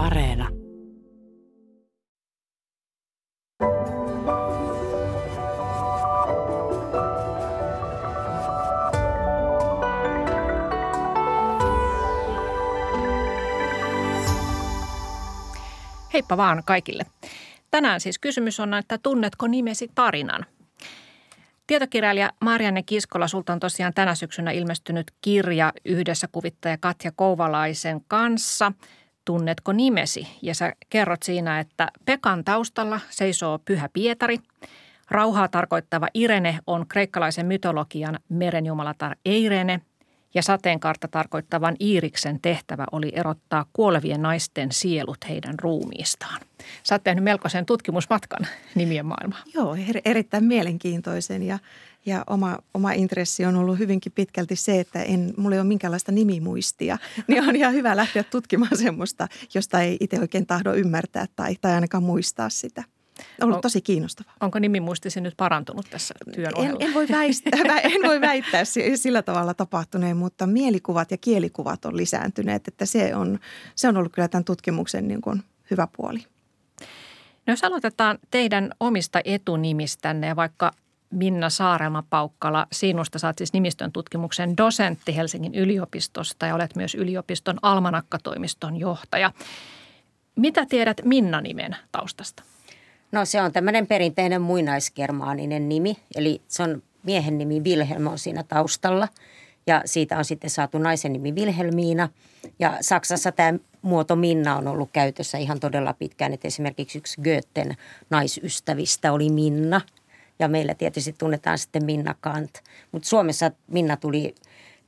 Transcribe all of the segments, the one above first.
Areena. Heippa vaan kaikille. Tänään siis kysymys on, että tunnetko nimesi tarinan? Tietokirjailija Marianne Kiskola, sulta on tosiaan tänä syksynä ilmestynyt kirja yhdessä kuvittaja Katja Kouvalaisen kanssa. Tunnetko nimesi? Ja sä kerrot siinä, että Pekan taustalla seisoo Pyhä Pietari. Rauhaa tarkoittava Irene on kreikkalaisen mytologian merenjumalatar Eirene – ja sateenkaarta tarkoittavan Iiriksen tehtävä oli erottaa kuolevien naisten sielut heidän ruumiistaan. Sä oot tehnyt melkoisen tutkimusmatkan nimien maailmaan. Joo, er, erittäin mielenkiintoisen ja, ja oma, oma intressi on ollut hyvinkin pitkälti se, että en, mulla ei ole minkäänlaista nimimuistia. Niin on ihan hyvä lähteä tutkimaan semmoista, josta ei itse oikein tahdo ymmärtää tai, tai ainakaan muistaa sitä ollut on, tosi kiinnostavaa. Onko nimimuistisi nyt parantunut tässä työn ohella? En, en, voi, väistää, en voi väittää sillä tavalla tapahtuneen, mutta mielikuvat ja kielikuvat on lisääntyneet. Että se, on, se on ollut kyllä tämän tutkimuksen niin kuin hyvä puoli. No jos aloitetaan teidän omista etunimistänne ja vaikka Minna Saarelma-Paukkala, sinusta saat siis nimistön tutkimuksen dosentti Helsingin yliopistosta ja olet myös yliopiston almanakkatoimiston johtaja. Mitä tiedät Minna-nimen taustasta? No se on tämmöinen perinteinen muinaisgermaaninen nimi, eli se on miehen nimi Wilhelm on siinä taustalla ja siitä on sitten saatu naisen nimi Wilhelmiina. Ja Saksassa tämä muoto Minna on ollut käytössä ihan todella pitkään, että esimerkiksi yksi Goethen naisystävistä oli Minna ja meillä tietysti tunnetaan sitten Minna Kant. Mutta Suomessa Minna tuli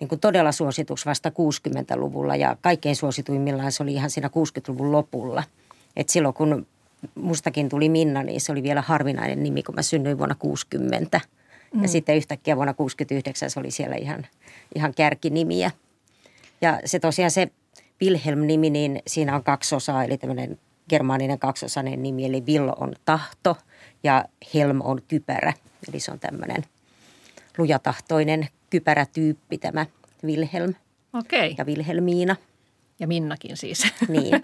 niin kuin todella suosituksi vasta 60-luvulla ja kaikkein suosituimmillaan se oli ihan siinä 60-luvun lopulla. Et silloin kun mustakin tuli Minna, niin se oli vielä harvinainen nimi, kun mä synnyin vuonna 60. Mm. Ja sitten yhtäkkiä vuonna 69 se oli siellä ihan, ihan kärkinimiä. Ja se tosiaan se Wilhelm-nimi, niin siinä on kaksi osaa, eli tämmöinen germaaninen kaksosainen nimi, eli Villo on tahto ja Helm on kypärä. Eli se on tämmöinen lujatahtoinen kypärätyyppi tämä Wilhelm. Okei. Ja Wilhelmiina. Ja Minnakin siis. Niin.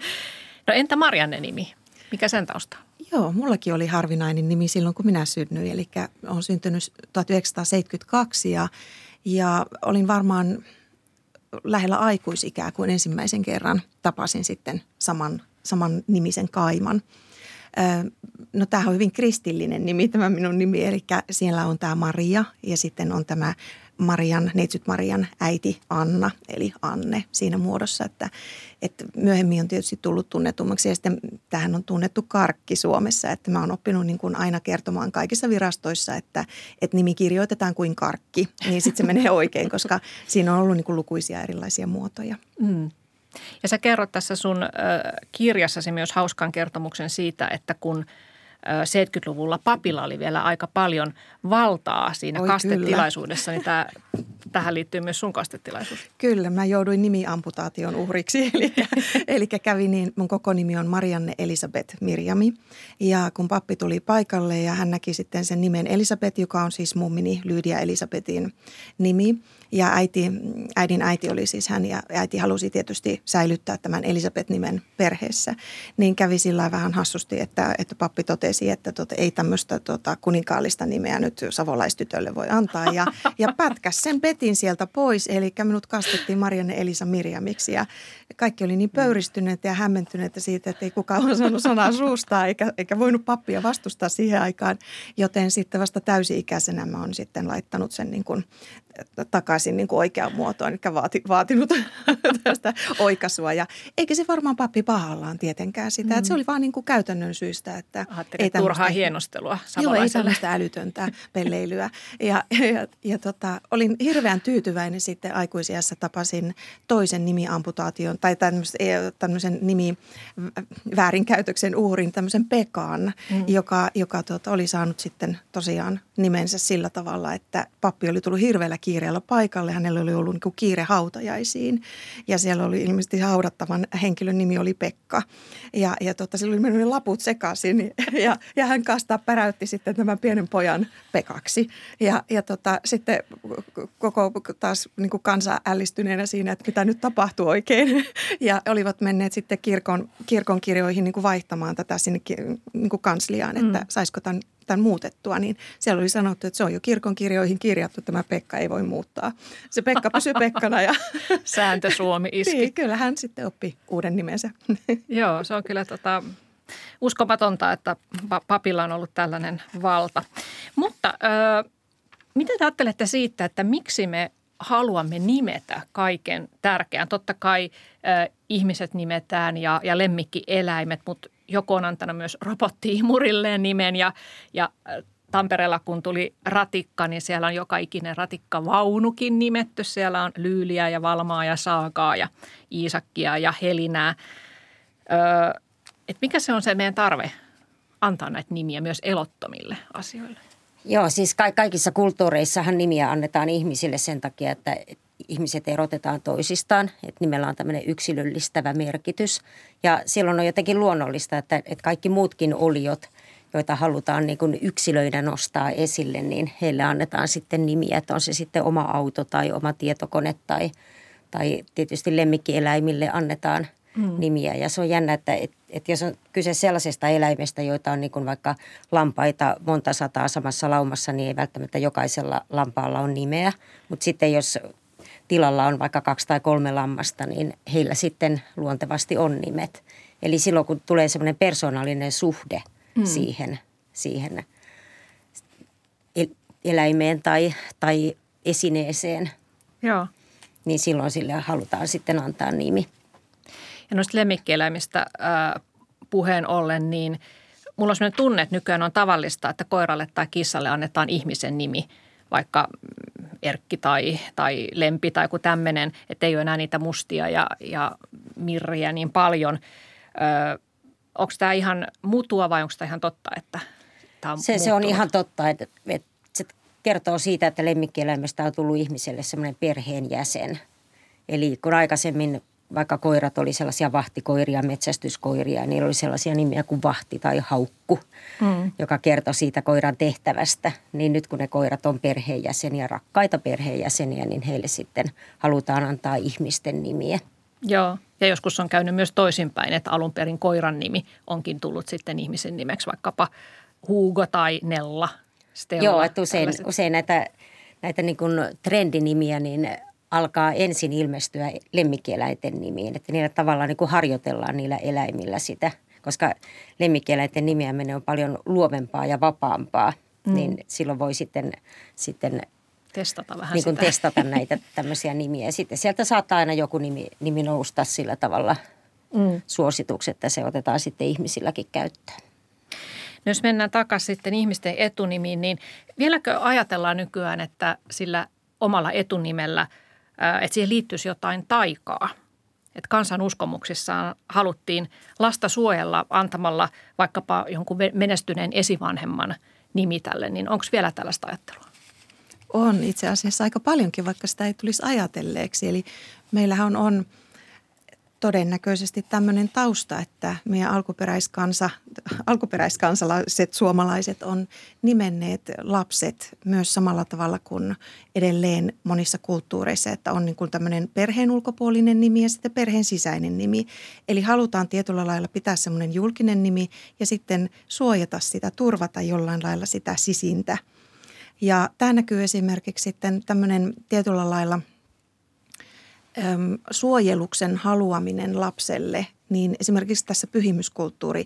no entä Marianne nimi? Mikä sen tausta? Joo, mullakin oli harvinainen nimi silloin, kun minä synnyin. Eli olen syntynyt 1972 ja, ja olin varmaan lähellä aikuisikää, kun ensimmäisen kerran tapasin sitten saman, saman nimisen kaiman. No tämähän on hyvin kristillinen nimi, tämä minun nimi, eli siellä on tämä Maria ja sitten on tämä Marian, neitsyt Marian äiti Anna, eli Anne siinä muodossa, että, että myöhemmin on tietysti tullut tunnetummaksi ja sitten tähän on tunnettu karkki Suomessa, että mä oon oppinut niin kuin aina kertomaan kaikissa virastoissa, että, että nimi kirjoitetaan kuin karkki, niin sitten se menee oikein, koska siinä on ollut niin kuin lukuisia erilaisia muotoja. Mm. Ja sä kerrot tässä sun äh, kirjassasi myös hauskan kertomuksen siitä, että kun – 70-luvulla papilla oli vielä aika paljon valtaa siinä Oi, kastetilaisuudessa, kyllä. niin tämä, tähän liittyy myös sun kastetilaisuus. Kyllä, mä jouduin nimiamputaation uhriksi, eli, eli kävi niin, mun koko nimi on Marianne Elisabeth Mirjami. Ja kun pappi tuli paikalle ja hän näki sitten sen nimen Elisabeth, joka on siis mummini Lydia Elisabetin nimi – ja äiti, äidin äiti oli siis hän ja äiti halusi tietysti säilyttää tämän Elisabeth-nimen perheessä. Niin kävi sillä vähän hassusti, että, että pappi totesi, että tota, ei tämmöistä tota, kuninkaallista nimeä nyt savolaistytölle voi antaa. Ja, ja pätkäs sen Petin sieltä pois, eli minut kastettiin Marianne Elisa Mirjamiksi ja kaikki oli niin pöyristyneet ja hämmentyneet siitä, että ei kukaan osannut sanaa suusta eikä, eikä voinut pappia vastustaa siihen aikaan. Joten sitten vasta täysi-ikäisenä mä oon sitten laittanut sen niin kuin takaisin niin kuin oikeaan muotoon, eli vaati, vaatinut tästä oikaisua. Ja eikä se varmaan pappi pahallaan tietenkään sitä, mm. että se oli vaan niin kuin käytännön syystä. Että ei turhaa hienostelua Joo, ei tällaista älytöntä pelleilyä. Ja, ja, ja tota, olin hirveän tyytyväinen sitten aikuisiassa tapasin toisen nimiamputaation tai tämmöisen, tämmöisen nimi väärinkäytöksen uhrin, tämmöisen Pekan, mm. joka, joka tota, oli saanut sitten tosiaan nimensä sillä tavalla, että pappi oli tullut hirveällä kiireellä paikalle. Hänellä oli ollut niin kiire hautajaisiin ja siellä oli ilmeisesti haudattavan henkilön nimi oli Pekka. Ja, ja tota, sillä oli mennyt laput sekaisin ja, ja hän kastaa päräytti sitten tämän pienen pojan Pekaksi. Ja, ja tota, sitten koko taas niin kuin kansa ällistyneenä siinä, että mitä nyt tapahtuu oikein, ja olivat menneet sitten kirkon, kirkon kirjoihin niin kuin vaihtamaan tätä sinne niin kuin kansliaan, että mm. saisiko tämän, tämän muutettua. Niin siellä oli sanottu, että se on jo kirkon kirjoihin kirjattu, tämä Pekka ei voi muuttaa. Se Pekka pysyi Pekkana. Ja Sääntö Suomi iski. Niin, kyllä hän sitten oppi uuden nimensä. Joo, se on kyllä tota, uskomatonta, että papilla on ollut tällainen valta. Mutta ö, mitä te ajattelette siitä, että miksi me haluamme nimetä kaiken tärkeän? Totta kai ö, ihmiset nimetään ja, ja lemmikkieläimet, mutta joku on antanut myös robottiimurilleen nimen ja, ja Tampereella kun tuli ratikka, niin siellä on joka ikinen ratikkavaunukin nimetty. Siellä on Lyyliä ja Valmaa ja Saakaa ja Iisakkia ja Helinää. Öö, et mikä se on se meidän tarve antaa näitä nimiä myös elottomille asioille? Joo, siis ka- kaikissa kulttuureissahan nimiä annetaan ihmisille sen takia, että ihmiset erotetaan toisistaan, että nimellä on tämmöinen yksilöllistävä merkitys. Ja silloin on jotenkin luonnollista, että, että kaikki muutkin oliot, joita halutaan niin kuin yksilöidä nostaa esille, niin heille annetaan sitten nimiä, että on se sitten oma auto tai oma tietokone tai, tai tietysti lemmikkieläimille annetaan – mm. nimiä. Ja se on jännä, että et, et jos on kyse sellaisesta eläimestä, joita on niin kuin vaikka lampaita monta sataa samassa laumassa, niin ei välttämättä jokaisella lampaalla on nimeä. Mutta sitten jos tilalla on vaikka kaksi tai kolme lammasta, niin heillä sitten luontevasti on nimet. Eli silloin kun tulee semmoinen persoonallinen suhde mm. siihen, siihen eläimeen tai, tai esineeseen, Joo. niin silloin sille halutaan sitten antaa nimi. Ja noista lemmikkieläimistä äh, puheen ollen, niin mulla on sellainen tunne, että nykyään on tavallista, että koiralle tai kissalle annetaan ihmisen nimi, vaikka Erkki tai, tai Lempi tai joku tämmöinen, että ei ole enää niitä mustia ja, ja mirriä niin paljon. Ö, onko tämä ihan mutua vai onko tämä ihan totta, että tämä on se, se on ihan totta, että, että se kertoo siitä, että lemmikkieläimestä on tullut ihmiselle semmoinen perheenjäsen. Eli kun aikaisemmin vaikka koirat oli sellaisia vahtikoiria, metsästyskoiria, niin oli sellaisia nimiä kuin vahti tai haukku, mm. joka kertoi siitä koiran tehtävästä. Niin nyt kun ne koirat on perheenjäseniä, rakkaita perheenjäseniä, niin heille sitten halutaan antaa ihmisten nimiä. Joo, ja joskus on käynyt myös toisinpäin, että alun perin koiran nimi onkin tullut sitten ihmisen nimeksi, vaikkapa Hugo tai Nella. Stella, Joo, että usein, usein näitä, näitä niin kuin trendinimiä, niin alkaa ensin ilmestyä lemmikkieläinten nimiin, että niillä tavallaan niin kuin harjoitellaan niillä eläimillä sitä, koska lemmikkieläinten nimiäminen on paljon luovempaa ja vapaampaa, mm. niin silloin voi sitten, sitten testata vähän niin kuin sitä. testata näitä tämmöisiä nimiä. Ja sitten sieltä saattaa aina joku nimi, nimi nousta sillä tavalla mm. suositukset, että se otetaan sitten ihmisilläkin käyttöön. No jos mennään takaisin sitten ihmisten etunimiin, niin vieläkö ajatellaan nykyään, että sillä omalla etunimellä – että siihen liittyisi jotain taikaa. Että kansan uskomuksissaan haluttiin lasta suojella antamalla vaikkapa jonkun menestyneen esivanhemman nimi tälle, niin onko vielä tällaista ajattelua? On itse asiassa aika paljonkin, vaikka sitä ei tulisi ajatelleeksi. Eli meillähän on, on – todennäköisesti tämmöinen tausta, että meidän alkuperäiskansa, alkuperäiskansalaiset suomalaiset on nimenneet lapset myös samalla tavalla kuin edelleen monissa kulttuureissa, että on niin kuin tämmöinen perheen ulkopuolinen nimi ja sitten perheen sisäinen nimi. Eli halutaan tietyllä lailla pitää semmoinen julkinen nimi ja sitten suojata sitä, turvata jollain lailla sitä sisintä. Ja tämä näkyy esimerkiksi sitten tämmöinen tietyllä lailla – suojeluksen haluaminen lapselle niin esimerkiksi tässä pyhimyskulttuuri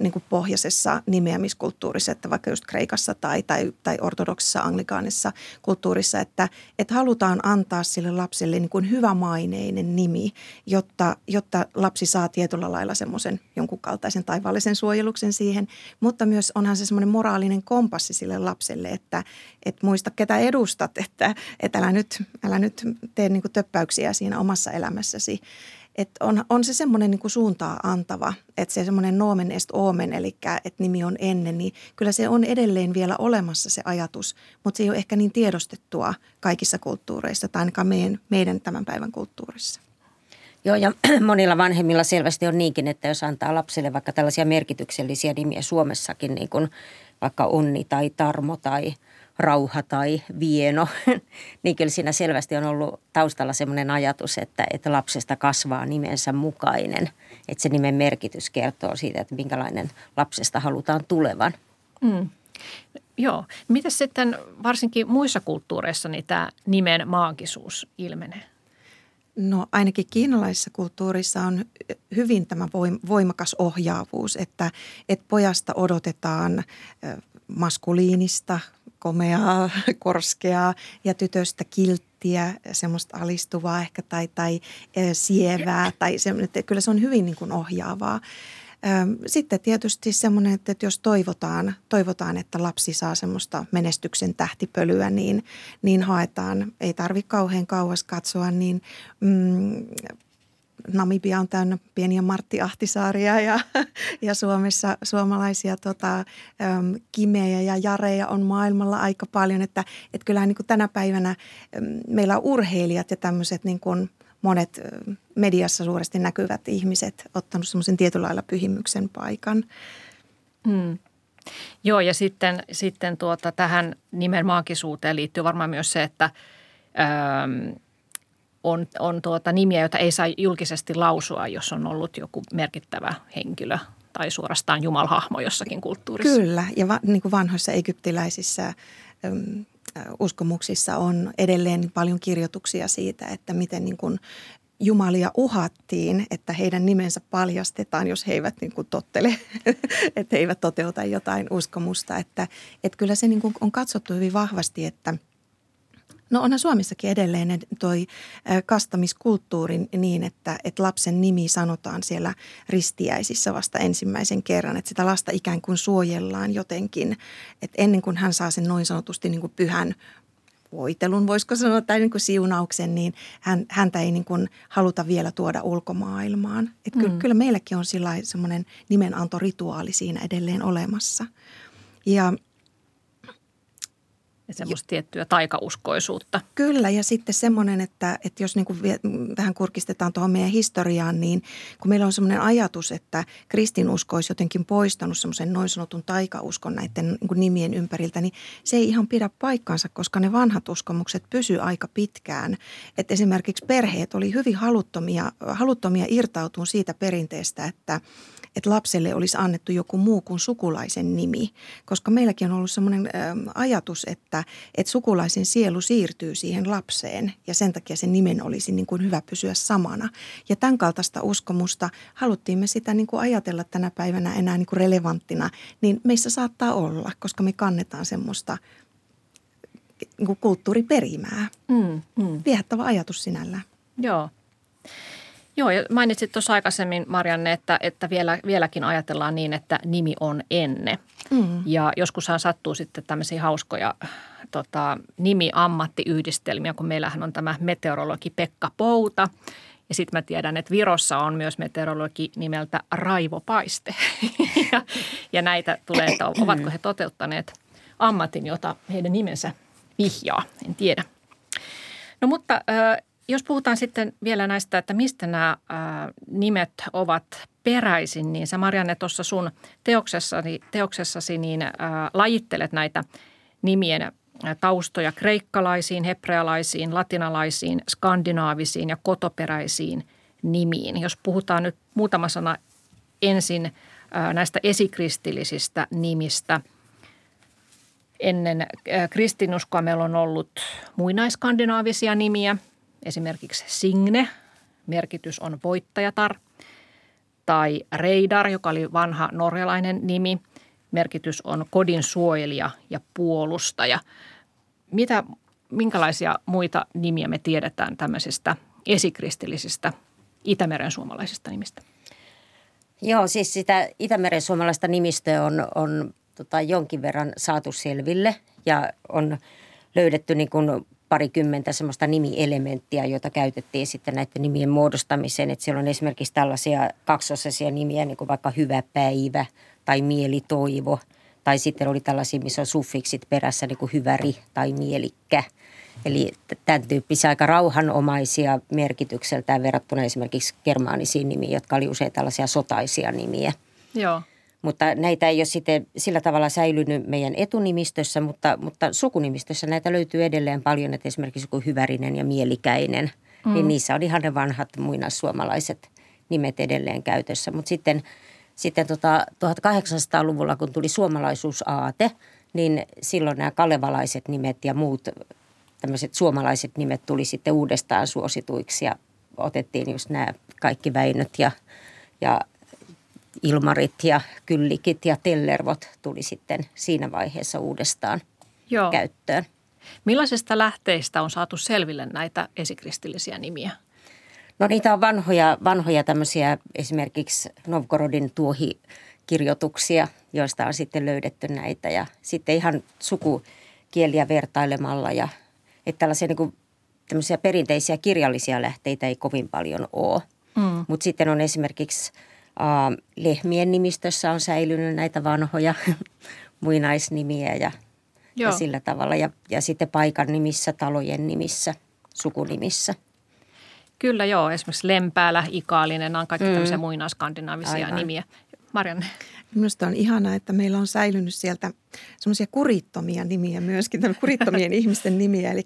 niin kuin pohjaisessa nimeämiskulttuurissa, että vaikka just Kreikassa tai, tai, tai ortodoksissa anglikaanissa kulttuurissa, että, että halutaan antaa sille lapselle niin kuin hyvämaineinen nimi, jotta, jotta lapsi saa tietyllä lailla semmoisen jonkun kaltaisen taivaallisen suojeluksen siihen, mutta myös onhan se semmoinen moraalinen kompassi sille lapselle, että, että muista ketä edustat, että, että älä, nyt, älä nyt tee niin kuin töppäyksiä siinä omassa elämässäsi. Että on, on se semmoinen niin suuntaa antava, että se semmoinen nomen est omen, eli että nimi on ennen, niin kyllä se on edelleen vielä olemassa se ajatus, mutta se ei ole ehkä niin tiedostettua kaikissa kulttuureissa tai ainakaan meidän, meidän tämän päivän kulttuurissa. Joo, ja monilla vanhemmilla selvästi on niinkin, että jos antaa lapselle vaikka tällaisia merkityksellisiä nimiä Suomessakin, niin kuin vaikka Onni tai Tarmo tai rauha tai vieno, niin kyllä siinä selvästi on ollut taustalla sellainen ajatus, että, että lapsesta kasvaa nimensä mukainen. Että se nimen merkitys kertoo siitä, että minkälainen lapsesta halutaan tulevan. Mm. Joo. Miten sitten varsinkin muissa kulttuureissa niin tämä nimen maagisuus ilmenee? No ainakin kiinalaisessa kulttuurissa on hyvin tämä voimakas ohjaavuus, että, että pojasta odotetaan maskuliinista, komeaa, korskeaa ja tytöstä kilttiä, semmoista alistuvaa ehkä tai, tai sievää. Tai että kyllä se on hyvin niin kuin ohjaavaa. Sitten tietysti semmoinen, että jos toivotaan, toivotaan, että lapsi saa semmoista menestyksen tähtipölyä, niin, niin haetaan. Ei tarvitse kauhean kauas katsoa, niin mm, Namibia on täynnä pieniä Martti Ahtisaaria ja, ja Suomessa suomalaisia tota, kimejä ja jareja on maailmalla aika paljon. Että et kyllähän niin kuin tänä päivänä meillä on urheilijat ja tämmöiset niin kuin monet mediassa suuresti näkyvät ihmiset ottanut semmoisen tietyllä lailla pyhimyksen paikan. Hmm. Joo ja sitten, sitten tuota, tähän nimen maagisuuteen liittyy varmaan myös se, että ähm, on, on tuota nimiä, joita ei saa julkisesti lausua, jos on ollut joku merkittävä henkilö tai suorastaan jumalhahmo jossakin kulttuurissa. Kyllä, ja va, niin kuin vanhoissa egyptiläisissä äm, uskomuksissa on edelleen paljon kirjoituksia siitä, että miten niin kuin jumalia uhattiin, että heidän nimensä paljastetaan, jos he eivät niin kuin tottele, että he eivät toteuta jotain uskomusta. Että, että kyllä se niin kuin on katsottu hyvin vahvasti, että – No onhan Suomessakin edelleen toi kastamiskulttuuri niin, että, että lapsen nimi sanotaan siellä ristiäisissä vasta ensimmäisen kerran. Että sitä lasta ikään kuin suojellaan jotenkin, että ennen kuin hän saa sen noin sanotusti niin kuin pyhän voitelun, voisiko sanoa, tai niin kuin siunauksen, niin hän, häntä ei niin kuin haluta vielä tuoda ulkomaailmaan. Että mm. kyllä, meilläkin on sillä semmoinen nimenantorituaali siinä edelleen olemassa. Ja semmoista tiettyä taikauskoisuutta. Kyllä ja sitten semmoinen, että, että jos niin kuin vähän kurkistetaan tuohon meidän historiaan, niin kun meillä on semmoinen ajatus, että kristinusko olisi jotenkin poistanut semmoisen noin sanotun taikauskon näiden niin nimien ympäriltä, niin se ei ihan pidä paikkansa, koska ne vanhat uskomukset pysyy aika pitkään. Että esimerkiksi perheet oli hyvin haluttomia, haluttomia irtautumaan siitä perinteestä, että – että lapselle olisi annettu joku muu kuin sukulaisen nimi. Koska meilläkin on ollut sellainen ajatus, että, että sukulaisen sielu siirtyy siihen lapseen ja sen takia sen nimen olisi niin kuin hyvä pysyä samana. Ja tämän kaltaista uskomusta haluttiin me sitä niin kuin ajatella tänä päivänä enää niin kuin relevanttina, niin meissä saattaa olla, koska me kannetaan semmoista niin kuin kulttuuriperimää. Mm, mm. Viehättävä ajatus sinällään. Joo. Joo, ja mainitsit tuossa aikaisemmin, Marianne, että, että vielä, vieläkin ajatellaan niin, että nimi on enne. Mm. Ja joskushan sattuu sitten tämmöisiä hauskoja tota, nimi-ammattiyhdistelmiä, kun meillähän on tämä meteorologi Pekka Pouta. Ja sitten mä tiedän, että Virossa on myös meteorologi nimeltä Raivo Paiste. ja, ja näitä tulee, että ovatko he toteuttaneet ammatin, jota heidän nimensä vihjaa, en tiedä. No mutta jos puhutaan sitten vielä näistä, että mistä nämä ää, nimet ovat peräisin, niin sä Marianne tuossa sun teoksessasi, teoksessasi niin ää, lajittelet näitä nimien taustoja kreikkalaisiin, hebrealaisiin, latinalaisiin, skandinaavisiin ja kotoperäisiin nimiin. Jos puhutaan nyt muutama sana ensin näistä esikristillisistä nimistä. Ennen kristinuskoa meillä on ollut muinaiskandinaavisia nimiä – Esimerkiksi Signe, merkitys on voittajatar, tai Reidar, joka oli vanha norjalainen nimi, merkitys on kodin suojelija ja puolustaja. Mitä, minkälaisia muita nimiä me tiedetään tämmöisistä esikristillisistä Itämeren suomalaisista nimistä? Joo, siis sitä Itämeren suomalaista nimistöä on, on tota, jonkin verran saatu selville ja on löydetty niin kuin parikymmentä semmoista nimielementtiä, joita käytettiin sitten näiden nimien muodostamiseen. Että siellä on esimerkiksi tällaisia kaksosaisia nimiä, niin kuin vaikka hyvä päivä tai mielitoivo. Tai sitten oli tällaisia, missä on suffiksit perässä, niin kuin hyväri tai mielikkä. Eli tämän tyyppisiä aika rauhanomaisia merkitykseltään verrattuna esimerkiksi germaanisiin nimiin, jotka oli usein tällaisia sotaisia nimiä. Joo. Mutta näitä ei ole sitten sillä tavalla säilynyt meidän etunimistössä, mutta, mutta sukunimistössä näitä löytyy edelleen paljon, että esimerkiksi joku hyvärinen ja mielikäinen, niin mm. niin niissä on ihan ne vanhat muinaissuomalaiset nimet edelleen käytössä. Mutta sitten, sitten tota 1800-luvulla, kun tuli suomalaisuusaate, niin silloin nämä kalevalaiset nimet ja muut tämmöiset suomalaiset nimet tuli sitten uudestaan suosituiksi ja otettiin just nämä kaikki Väinöt ja, ja Ilmarit ja Kyllikit ja Tellervot tuli sitten siinä vaiheessa uudestaan Joo. käyttöön. Millaisista lähteistä on saatu selville näitä esikristillisiä nimiä? No niitä on vanhoja, vanhoja tämmöisiä esimerkiksi Novgorodin tuohikirjoituksia, joista on sitten löydetty näitä ja sitten ihan sukukieliä vertailemalla ja että tällaisia niin kuin, tämmöisiä perinteisiä kirjallisia lähteitä ei kovin paljon ole. Mm. Mutta sitten on esimerkiksi lehmien nimistössä on säilynyt näitä vanhoja muinaisnimiä ja, ja sillä tavalla. Ja, ja sitten paikan nimissä, talojen nimissä, sukunimissä. Kyllä joo, esimerkiksi Lempäälä, Ikaalinen, nämä on kaikki mm. tämmöisiä muinaiskandinaavisia Aivan. nimiä. Marianne. Minusta on ihanaa, että meillä on säilynyt sieltä semmoisia kurittomia nimiä myöskin, kurittomien ihmisten nimiä. Eli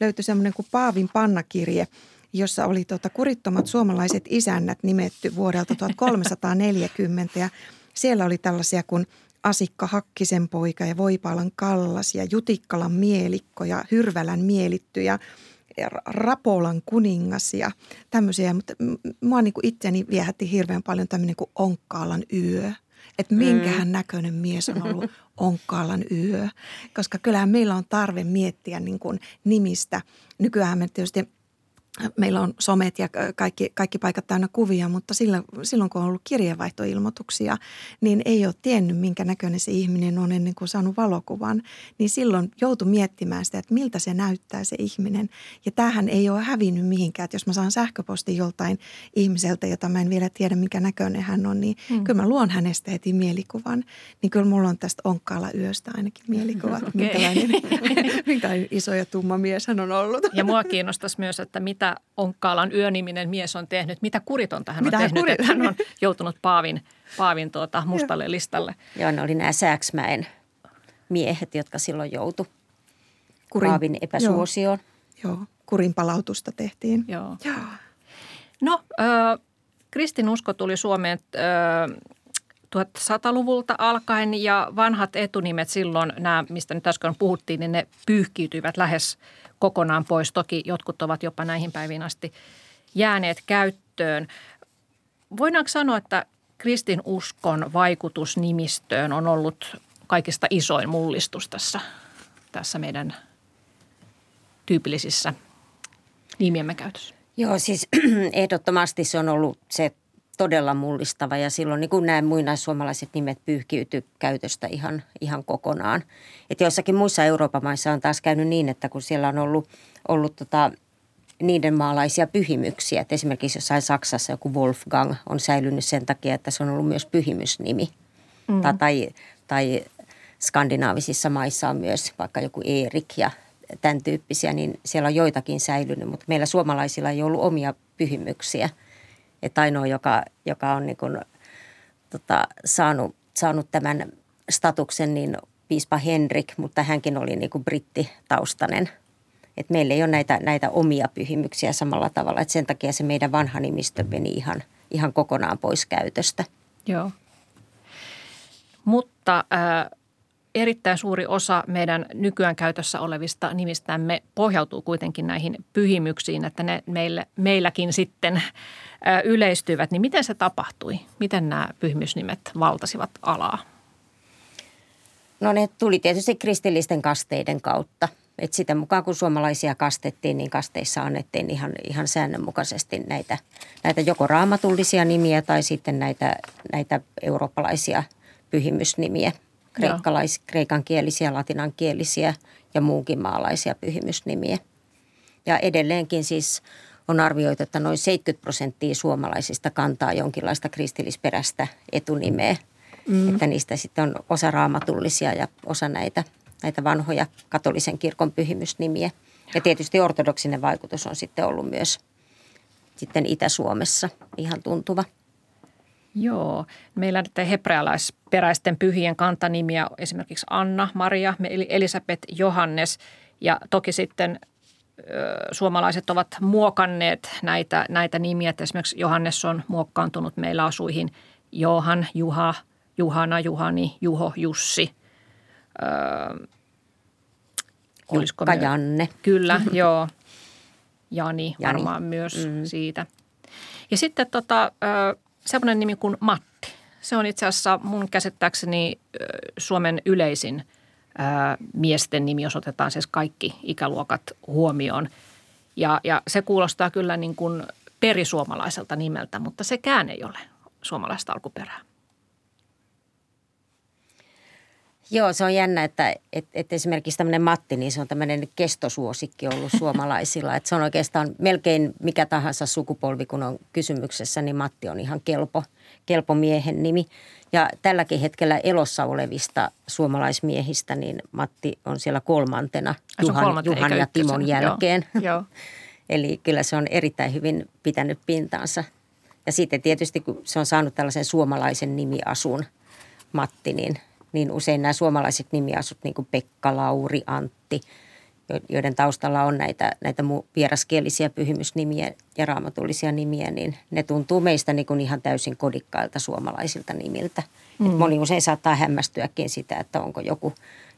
löytyi semmoinen kuin Paavin pannakirje, jossa oli tuota kurittomat suomalaiset isännät nimetty vuodelta 1340. Ja siellä oli tällaisia kuin Asikka Hakkisen poika ja Voipalan Kallas ja Jutikkalan mielikko ja Hyrvälän mielitty ja Rapolan kuningas ja tämmöisiä. Mutta mua niin kuin itseäni viehätti hirveän paljon tämmöinen kuin Onkkaalan yö. Että minkähän mm. näköinen mies on ollut Onkkaalan yö. Koska kyllähän meillä on tarve miettiä niin kuin nimistä. Nykyään me tietysti – meillä on somet ja kaikki, kaikki paikat täynnä kuvia, mutta silloin, silloin kun on ollut kirjeenvaihtoilmoituksia, niin ei ole tiennyt, minkä näköinen se ihminen on ennen kuin saanut valokuvan. Niin silloin joutui miettimään sitä, että miltä se näyttää se ihminen. Ja tämähän ei ole hävinnyt mihinkään, että jos mä saan sähköpostin joltain ihmiseltä, jota mä en vielä tiedä, minkä näköinen hän on, niin mm. kyllä mä luon hänestä heti mielikuvan. Niin kyllä mulla on tästä onkkaalla yöstä ainakin mielikuva, okay. minkälainen, minkälainen iso ja tumma mies hän on ollut. Ja mua kiinnostaisi myös, että mitä mitä Onkkaalan yöniminen mies on tehnyt, mitä kuritonta hän mitä on tehnyt, kurit... että hän on joutunut Paavin, Paavin tuota, mustalle listalle. Joo, ne oli nämä Sääksmäen miehet, jotka silloin joutu Kurin, Paavin epäsuosioon. Joo, joo, kurin palautusta tehtiin. Joo. joo. No, äh, kristinusko tuli Suomeen äh, 1100-luvulta alkaen ja vanhat etunimet silloin, nämä mistä nyt äsken puhuttiin, niin ne pyyhkiytyivät lähes kokonaan pois. Toki jotkut ovat jopa näihin päiviin asti jääneet käyttöön. Voidaanko sanoa, että kristinuskon vaikutus nimistöön on ollut kaikista isoin mullistus tässä, tässä meidän tyypillisissä nimiemme käytössä? Joo, siis ehdottomasti se on ollut se todella mullistava ja silloin niin kuin nämä muinaissuomalaiset nimet pyyhkiytyi käytöstä ihan, ihan kokonaan. Et joissakin muissa Euroopan maissa on taas käynyt niin, että kun siellä on ollut, ollut tota, niiden maalaisia pyhimyksiä, että esimerkiksi jossain Saksassa joku Wolfgang on säilynyt sen takia, että se on ollut myös pyhimysnimi. Mm. Tai, tai, tai skandinaavisissa maissa on myös vaikka joku Erik ja tämän tyyppisiä, niin siellä on joitakin säilynyt, mutta meillä suomalaisilla ei ollut omia pyhimyksiä – että ainoa, joka, joka on niin kuin, tota, saanut, saanut tämän statuksen, niin piispa Henrik, mutta hänkin oli niin kuin brittitaustainen. Et meillä ei ole näitä, näitä omia pyhimyksiä samalla tavalla, että sen takia se meidän vanha nimistö meni ihan, ihan kokonaan pois käytöstä. Joo. Mutta äh, erittäin suuri osa meidän nykyään käytössä olevista nimistämme pohjautuu kuitenkin näihin pyhimyksiin, että ne meille, meilläkin sitten yleistyvät. Niin miten se tapahtui? Miten nämä pyhimysnimet valtasivat alaa? No ne tuli tietysti kristillisten kasteiden kautta. Et sitä mukaan kun suomalaisia kastettiin, niin kasteissa annettiin ihan, ihan säännönmukaisesti näitä, näitä joko raamatullisia nimiä tai sitten näitä, näitä eurooppalaisia pyhimysnimiä – kreikkalais, kreikankielisiä, latinankielisiä ja muunkin maalaisia pyhimysnimiä. Ja edelleenkin siis on arvioitu, että noin 70 prosenttia suomalaisista kantaa jonkinlaista kristillisperäistä etunimeä. Mm. Että niistä sitten on osa raamatullisia ja osa näitä, näitä vanhoja katolisen kirkon pyhimysnimiä. Ja tietysti ortodoksinen vaikutus on sitten ollut myös sitten Itä-Suomessa ihan tuntuva. Joo. Meillä nyt hebrealaisperäisten pyhien kantanimiä esimerkiksi Anna, Maria, Elisabeth, Johannes ja toki sitten suomalaiset ovat muokanneet näitä, näitä nimiä. Että esimerkiksi Johannes on muokkaantunut meillä asuihin Johan, Juha, Juhana, Juhani, Juho, Jussi. Öö, olisiko me, Janne. Kyllä, joo. Jani, Jani varmaan myös mm. siitä. Ja sitten tota, semmoinen nimi kuin Matti. Se on itse asiassa mun käsittääkseni Suomen yleisin miesten nimi, jos otetaan siis kaikki ikäluokat huomioon. Ja, ja se kuulostaa kyllä niin kuin perisuomalaiselta nimeltä, mutta sekään ei ole suomalaista alkuperää. Joo, se on jännä, että, että, että esimerkiksi tämmöinen Matti, niin se on tämmöinen kestosuosikki ollut suomalaisilla. Että se on oikeastaan melkein mikä tahansa sukupolvi, kun on kysymyksessä, niin Matti on ihan kelpo, kelpo miehen nimi. Ja tälläkin hetkellä elossa olevista suomalaismiehistä, niin Matti on siellä kolmantena Juhan, kolmantena, Juhan ja Timon jälkeen. Joo, joo. Eli kyllä se on erittäin hyvin pitänyt pintaansa. Ja sitten tietysti, kun se on saanut tällaisen suomalaisen nimiasun, Matti, niin – niin usein nämä suomalaiset nimiasut, niin kuin Pekka, Lauri, Antti, joiden taustalla on näitä, näitä vieraskielisiä pyhimysnimiä ja raamatullisia nimiä, niin ne tuntuu meistä niin kuin ihan täysin kodikkailta suomalaisilta nimiltä. Mm. Et moni usein saattaa hämmästyäkin sitä, että onko joku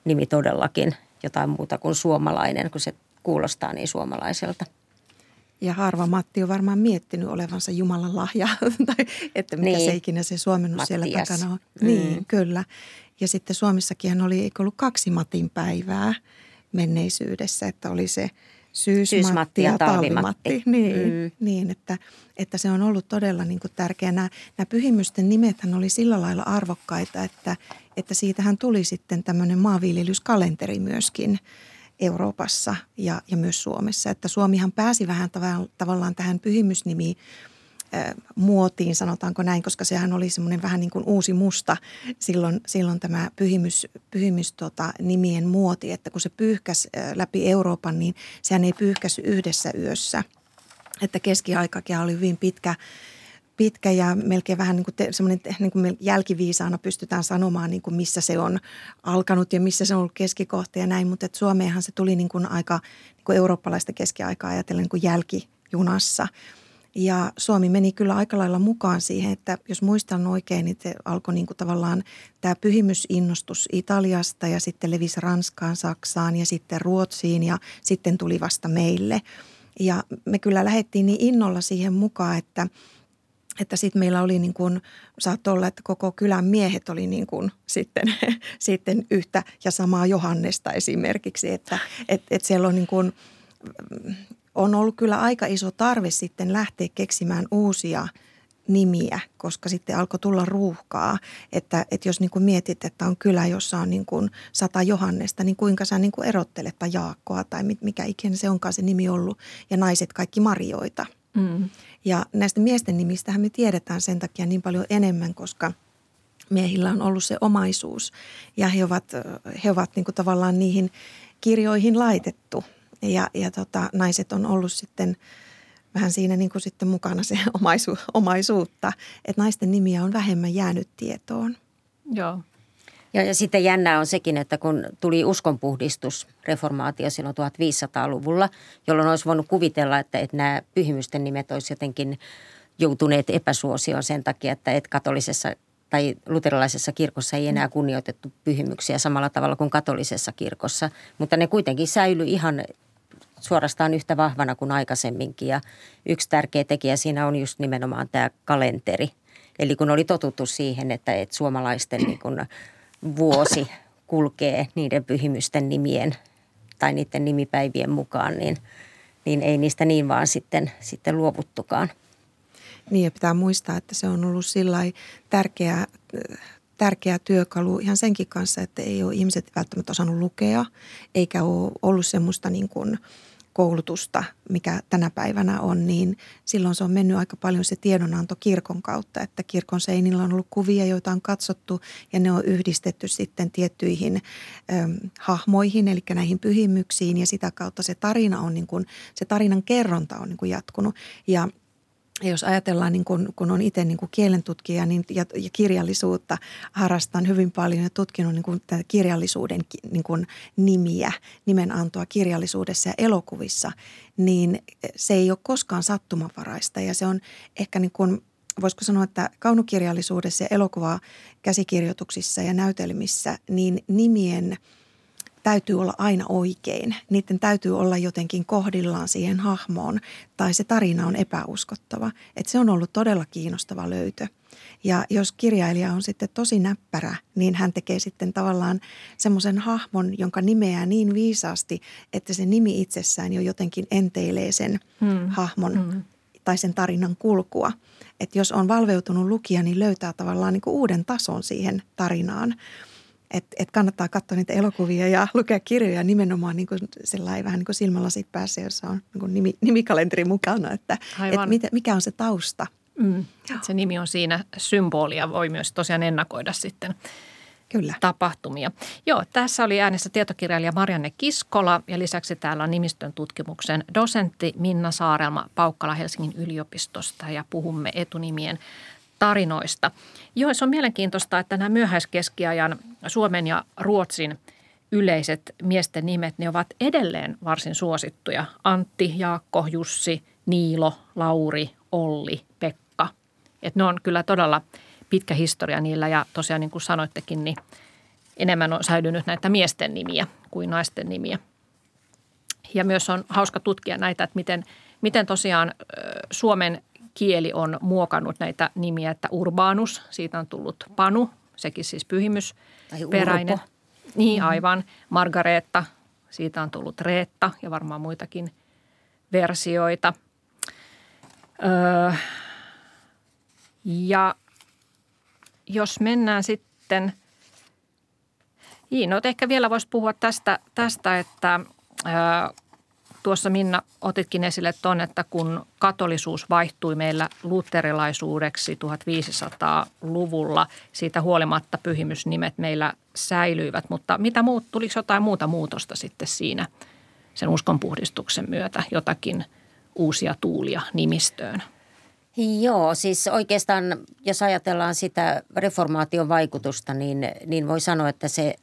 nimi todellakin jotain muuta kuin suomalainen, kun se kuulostaa niin suomalaiselta. Ja harva Matti on varmaan miettinyt olevansa Jumalan lahja, tai että mikä niin. se ikinä se suomennus Mattias. siellä takana on. Mm. Niin, kyllä. Ja sitten Suomessakin oli, eikö ollut kaksi Matin päivää menneisyydessä, että oli se syysmatti, syysmatti ja, ja talvimatti. Niin, mm. niin että, että se on ollut todella niin kuin tärkeää. Nämä, nämä pyhimysten nimethän oli sillä lailla arvokkaita, että, että siitähän tuli sitten tämmöinen maanviljelyskalenteri myöskin Euroopassa ja, ja myös Suomessa. Että Suomihan pääsi vähän tavallaan tähän pyhimysnimiin muotiin, sanotaanko näin, koska sehän oli semmoinen vähän niin kuin uusi musta silloin, silloin tämä pyhimys, pyhimys tota, nimien muoti, että kun se pyyhkäs läpi Euroopan, niin sehän ei pyyhkäsy yhdessä yössä. Että keskiaikakin oli hyvin pitkä, pitkä ja melkein vähän niin kuin te, semmoinen niin kuin jälkiviisaana pystytään sanomaan, niin kuin missä se on alkanut ja missä se on ollut keskikohta ja näin. Mutta Suomeenhan se tuli niin kuin aika niin kuin eurooppalaista keskiaikaa ajatellen niin kuin jälkijunassa – ja Suomi meni kyllä aika lailla mukaan siihen, että jos muistan oikein, niin alkoi niin kuin tavallaan tämä pyhimysinnostus Italiasta ja sitten levisi Ranskaan, Saksaan ja sitten Ruotsiin ja sitten tuli vasta meille. Ja me kyllä lähdettiin niin innolla siihen mukaan, että että sitten meillä oli niin kuin, saattoi olla, että koko kylän miehet oli niin kuin sitten, sitten yhtä ja samaa Johannesta esimerkiksi, että et, et siellä on niin kuin on ollut kyllä aika iso tarve sitten lähteä keksimään uusia nimiä, koska sitten alkoi tulla ruuhkaa. Että, että jos niin kuin mietit, että on kylä, jossa on niin kuin sata Johannesta, niin kuinka sä niin kuin erottelet tai Jaakkoa tai mikä ikinä se onkaan se nimi ollut. Ja naiset kaikki Marjoita. Mm. Ja näistä miesten nimistähän me tiedetään sen takia niin paljon enemmän, koska miehillä on ollut se omaisuus. Ja he ovat, he ovat niin kuin tavallaan niihin kirjoihin laitettu – ja, ja tota, naiset on ollut sitten vähän siinä niin kuin sitten mukana se omaisu, omaisuutta, että naisten nimiä on vähemmän jäänyt tietoon. Joo. Ja, ja sitten jännää on sekin, että kun tuli uskonpuhdistus, reformaatio silloin 1500-luvulla, jolloin olisi voinut kuvitella, että, että nämä pyhimysten nimet olisi jotenkin joutuneet epäsuosioon sen takia, että et katolisessa tai luterilaisessa kirkossa ei enää kunnioitettu pyhimyksiä samalla tavalla kuin katolisessa kirkossa, mutta ne kuitenkin säilyi ihan suorastaan yhtä vahvana kuin aikaisemminkin. Ja yksi tärkeä tekijä siinä on just nimenomaan tämä kalenteri. Eli kun oli totuttu siihen, että, että suomalaisten niin kun vuosi kulkee niiden pyhimysten nimien tai niiden nimipäivien mukaan, niin, niin ei niistä niin vaan sitten, sitten luovuttukaan. Niin ja pitää muistaa, että se on ollut sillä tärkeä, tärkeä työkalu ihan senkin kanssa, että ei ole ihmiset välttämättä osannut lukea, eikä ole ollut semmoista niin kuin – koulutusta, mikä tänä päivänä on, niin silloin se on mennyt aika paljon se tiedonanto kirkon kautta, että kirkon seinillä on ollut kuvia, joita on katsottu ja ne on yhdistetty sitten tiettyihin äm, hahmoihin, eli näihin pyhimyksiin ja sitä kautta se tarina on niin kuin, se tarinan kerronta on niin kuin jatkunut. Ja ja jos ajatellaan, niin kun, kun on itse niin kielentutkija niin, ja, ja kirjallisuutta harrastan hyvin paljon ja tutkinut niin kun, kirjallisuuden niin kun, nimiä, nimenantoa kirjallisuudessa ja elokuvissa, niin se ei ole koskaan sattumanvaraista. Ja se on ehkä niin kun, voisiko sanoa, että kaunokirjallisuudessa ja elokuva käsikirjoituksissa ja näytelmissä, niin nimien – täytyy olla aina oikein. Niiden täytyy olla jotenkin kohdillaan siihen hahmoon tai se tarina on epäuskottava. Että se on ollut todella kiinnostava löytö. Ja jos kirjailija on sitten tosi näppärä, niin hän tekee sitten tavallaan semmoisen hahmon, jonka nimeää niin viisaasti, että se nimi itsessään jo jotenkin enteilee sen hmm. hahmon hmm. tai sen tarinan kulkua. Että jos on valveutunut lukija, niin löytää tavallaan niin kuin uuden tason siihen tarinaan että et kannattaa katsoa niitä elokuvia ja lukea kirjoja nimenomaan niin kuin sellainen vähän niin kuin silmälasit päässä, jossa on niin kuin nimi, nimikalenteri mukana, että et mit, mikä on se tausta. Mm. Se nimi on siinä symbolia, voi myös tosiaan ennakoida sitten Kyllä. tapahtumia. Joo, tässä oli äänessä tietokirjailija Marianne Kiskola ja lisäksi täällä on nimistön tutkimuksen dosentti Minna Saarelma Paukkala Helsingin yliopistosta ja puhumme etunimien tarinoista. Joo, se on mielenkiintoista, että nämä myöhäiskeskiajan Suomen ja Ruotsin yleiset miesten nimet, ne ovat edelleen varsin suosittuja. Antti, Jaakko, Jussi, Niilo, Lauri, Olli, Pekka. Et ne on kyllä todella pitkä historia niillä ja tosiaan niin kuin sanoittekin, niin enemmän on säilynyt näitä miesten nimiä kuin naisten nimiä. Ja myös on hauska tutkia näitä, että miten, miten tosiaan Suomen kieli on muokannut näitä nimiä, että Urbanus, siitä on tullut Panu, sekin siis pyhimys. peräinen. Niin, mm-hmm. aivan. Margareetta, siitä on tullut Reetta ja varmaan muitakin versioita. Öö, ja jos mennään sitten, niin, no ehkä vielä voisi puhua tästä, tästä että öö, Tuossa Minna otitkin esille tuon, että kun katolisuus vaihtui meillä luterilaisuudeksi 1500-luvulla, siitä huolimatta pyhimysnimet meillä säilyivät. Mutta mitä muut, tuliko jotain muuta muutosta sitten siinä sen uskonpuhdistuksen myötä, jotakin uusia tuulia nimistöön? Joo, siis oikeastaan jos ajatellaan sitä reformaation vaikutusta, niin, niin voi sanoa, että se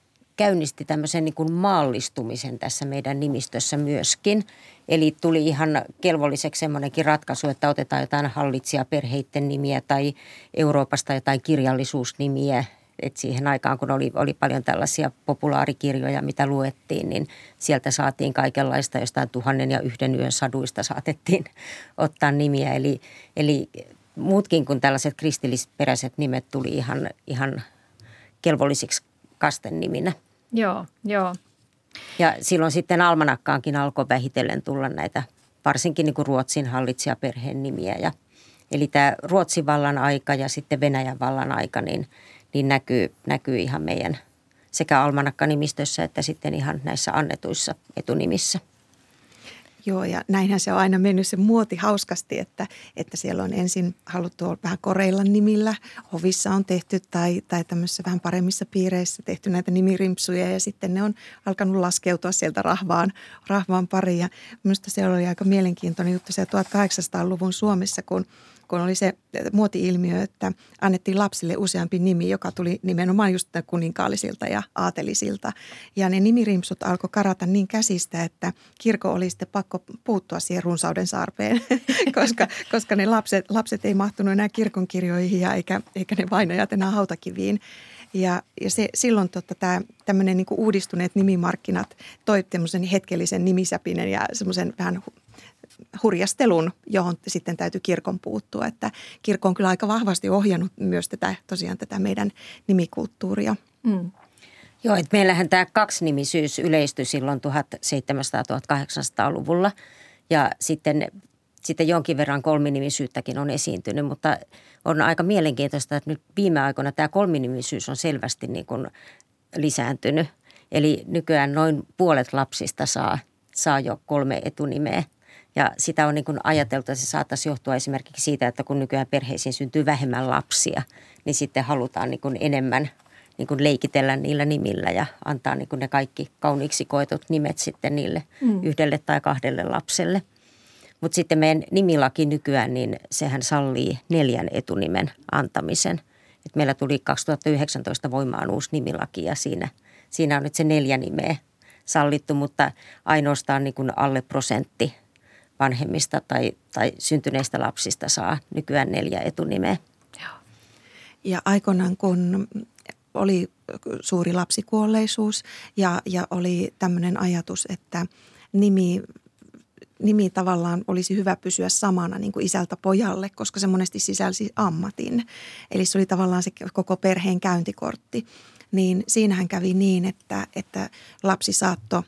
käynnisti tämmöisen niin kuin maallistumisen tässä meidän nimistössä myöskin. Eli tuli ihan kelvolliseksi semmoinenkin ratkaisu, että otetaan jotain hallitsijaperheiden nimiä tai Euroopasta jotain kirjallisuusnimiä. Et siihen aikaan, kun oli, oli paljon tällaisia populaarikirjoja, mitä luettiin, niin sieltä saatiin kaikenlaista jostain tuhannen ja yhden yön saduista saatettiin ottaa nimiä. Eli, eli muutkin kuin tällaiset kristillisperäiset nimet tuli ihan, ihan kelvollisiksi kasten niminä. Joo, joo. Ja silloin sitten almanakkaankin alkoi vähitellen tulla näitä varsinkin niin kuin Ruotsin hallitsijaperheen nimiä. Ja, eli tämä Ruotsin vallan aika ja sitten Venäjän vallan aika, niin, niin näkyy, näkyy ihan meidän sekä almanakka-nimistössä että sitten ihan näissä annetuissa etunimissä. Joo, ja näinhän se on aina mennyt se muoti hauskasti, että, että siellä on ensin haluttu olla vähän koreillan nimillä. Hovissa on tehty tai, tai tämmöisissä vähän paremmissa piireissä tehty näitä nimirimpsuja ja sitten ne on alkanut laskeutua sieltä rahvaan, rahvaan pariin. Ja minusta se oli aika mielenkiintoinen juttu se 1800-luvun Suomessa, kun – kun oli se muoti-ilmiö, että annettiin lapsille useampi nimi, joka tuli nimenomaan just kuninkaallisilta ja aatelisilta. Ja ne nimirimpsut alkoi karata niin käsistä, että kirko oli sitten pakko puuttua siihen runsauden sarpeen, koska, koska ne lapset, lapset ei mahtunut enää kirkonkirjoihin ja eikä, eikä ne vainajat enää hautakiviin. Ja, ja se, silloin tota, tämä tämmöinen niin uudistuneet nimimarkkinat toi hetkellisen nimisäpinen ja semmoisen vähän hurjastelun, johon sitten täytyy kirkon puuttua. Että kirkko on kyllä aika vahvasti ohjannut myös tätä, tosiaan tätä meidän nimikulttuuria. Mm. Joo, että meillähän tämä kaksinimisyys yleistyi silloin 1700-1800-luvulla ja sitten, sitten jonkin verran kolminimisyyttäkin on esiintynyt, mutta on aika mielenkiintoista, että nyt viime aikoina tämä kolminimisyys on selvästi niin kuin lisääntynyt. Eli nykyään noin puolet lapsista saa, saa jo kolme etunimeä – ja sitä on niin kuin ajateltu, että se saattaisi johtua esimerkiksi siitä, että kun nykyään perheisiin syntyy vähemmän lapsia, niin sitten halutaan niin kuin enemmän niin kuin leikitellä niillä nimillä ja antaa niin kuin ne kaikki kauniiksi koetut nimet sitten niille mm. yhdelle tai kahdelle lapselle. Mutta sitten meidän nimilaki nykyään, niin sehän sallii neljän etunimen antamisen. Et meillä tuli 2019 voimaan uusi nimilaki ja siinä, siinä on nyt se neljä nimeä sallittu, mutta ainoastaan niin kuin alle prosentti vanhemmista tai, tai syntyneistä lapsista saa nykyään neljä etunimeä. Ja aikoinaan, kun oli suuri lapsikuolleisuus ja, ja oli tämmöinen ajatus, että nimi, nimi tavallaan olisi hyvä pysyä samana niin kuin isältä pojalle, koska se monesti sisälsi ammatin. Eli se oli tavallaan se koko perheen käyntikortti. Niin siinähän kävi niin, että, että lapsi saattoi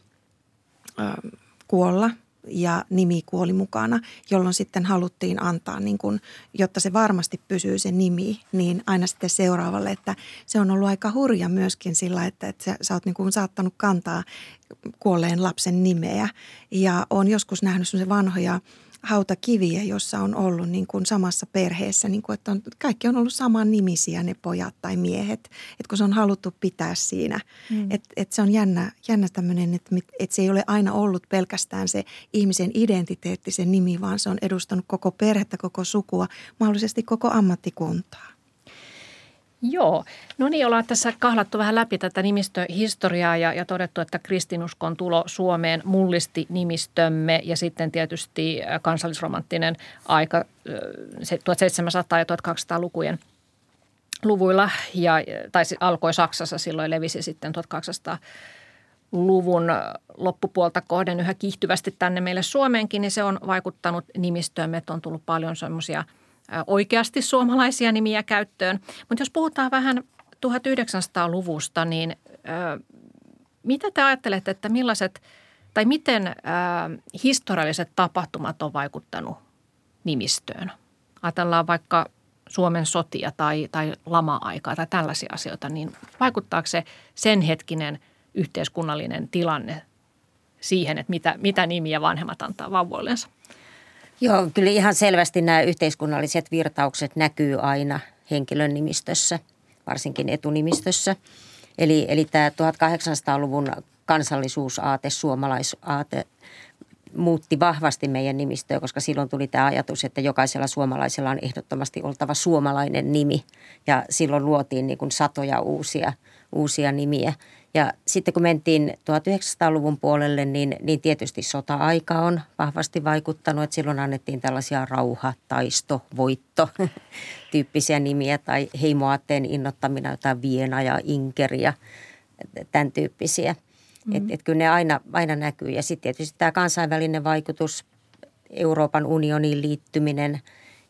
kuolla ja nimi kuoli mukana, jolloin sitten haluttiin antaa, niin kuin, jotta se varmasti pysyy se nimi, niin aina sitten seuraavalle, että se on ollut aika hurja myöskin sillä, että, että sä, sä oot niin kuin saattanut kantaa kuolleen lapsen nimeä. Ja on joskus nähnyt se vanhoja hautakiviä, jossa on ollut niin kuin samassa perheessä, niin kuin, että on, kaikki on ollut saman nimisiä ne pojat tai miehet, että kun se on haluttu pitää siinä. Mm. Että et se on jännä, jännä tämmöinen, että et se ei ole aina ollut pelkästään se ihmisen identiteetti, se nimi, vaan se on edustanut koko perhettä, koko sukua, mahdollisesti koko ammattikuntaa. Joo, no niin, ollaan tässä kahlattu vähän läpi tätä nimistöhistoriaa ja, ja todettu, että kristinuskon tulo Suomeen mullisti nimistömme ja sitten tietysti kansallisromanttinen aika 1700- ja 1200-lukujen luvuilla, ja, tai alkoi Saksassa silloin, levisi sitten 1200 luvun loppupuolta kohden yhä kiihtyvästi tänne meille Suomeenkin, niin se on vaikuttanut nimistöömme, että on tullut paljon semmoisia – oikeasti suomalaisia nimiä käyttöön. Mutta jos puhutaan vähän 1900-luvusta, niin mitä te ajattelette, että millaiset tai miten historialliset tapahtumat on vaikuttanut nimistöön? Ajatellaan vaikka Suomen sotia tai, tai lama-aikaa tai tällaisia asioita, niin vaikuttaako se sen hetkinen yhteiskunnallinen tilanne siihen, että mitä, mitä nimiä vanhemmat antaa vauvoillensa? Joo, kyllä ihan selvästi nämä yhteiskunnalliset virtaukset näkyy aina henkilön nimistössä, varsinkin etunimistössä. Eli, eli tämä 1800-luvun kansallisuusaate, suomalaisaate muutti vahvasti meidän nimistöä, koska silloin tuli tämä ajatus, että jokaisella suomalaisella on ehdottomasti oltava suomalainen nimi. Ja silloin luotiin niin kuin satoja uusia, uusia nimiä. Ja sitten kun mentiin 1900-luvun puolelle, niin, niin tietysti sota-aika on vahvasti vaikuttanut. Että silloin annettiin tällaisia rauha, taisto, voitto tyyppisiä nimiä tai heimoaatteen innottamina jotain Viena ja Inkeri ja tämän tyyppisiä. Mm-hmm. Että et kyllä ne aina, aina näkyy. Ja sitten tietysti tämä kansainvälinen vaikutus, Euroopan unioniin liittyminen,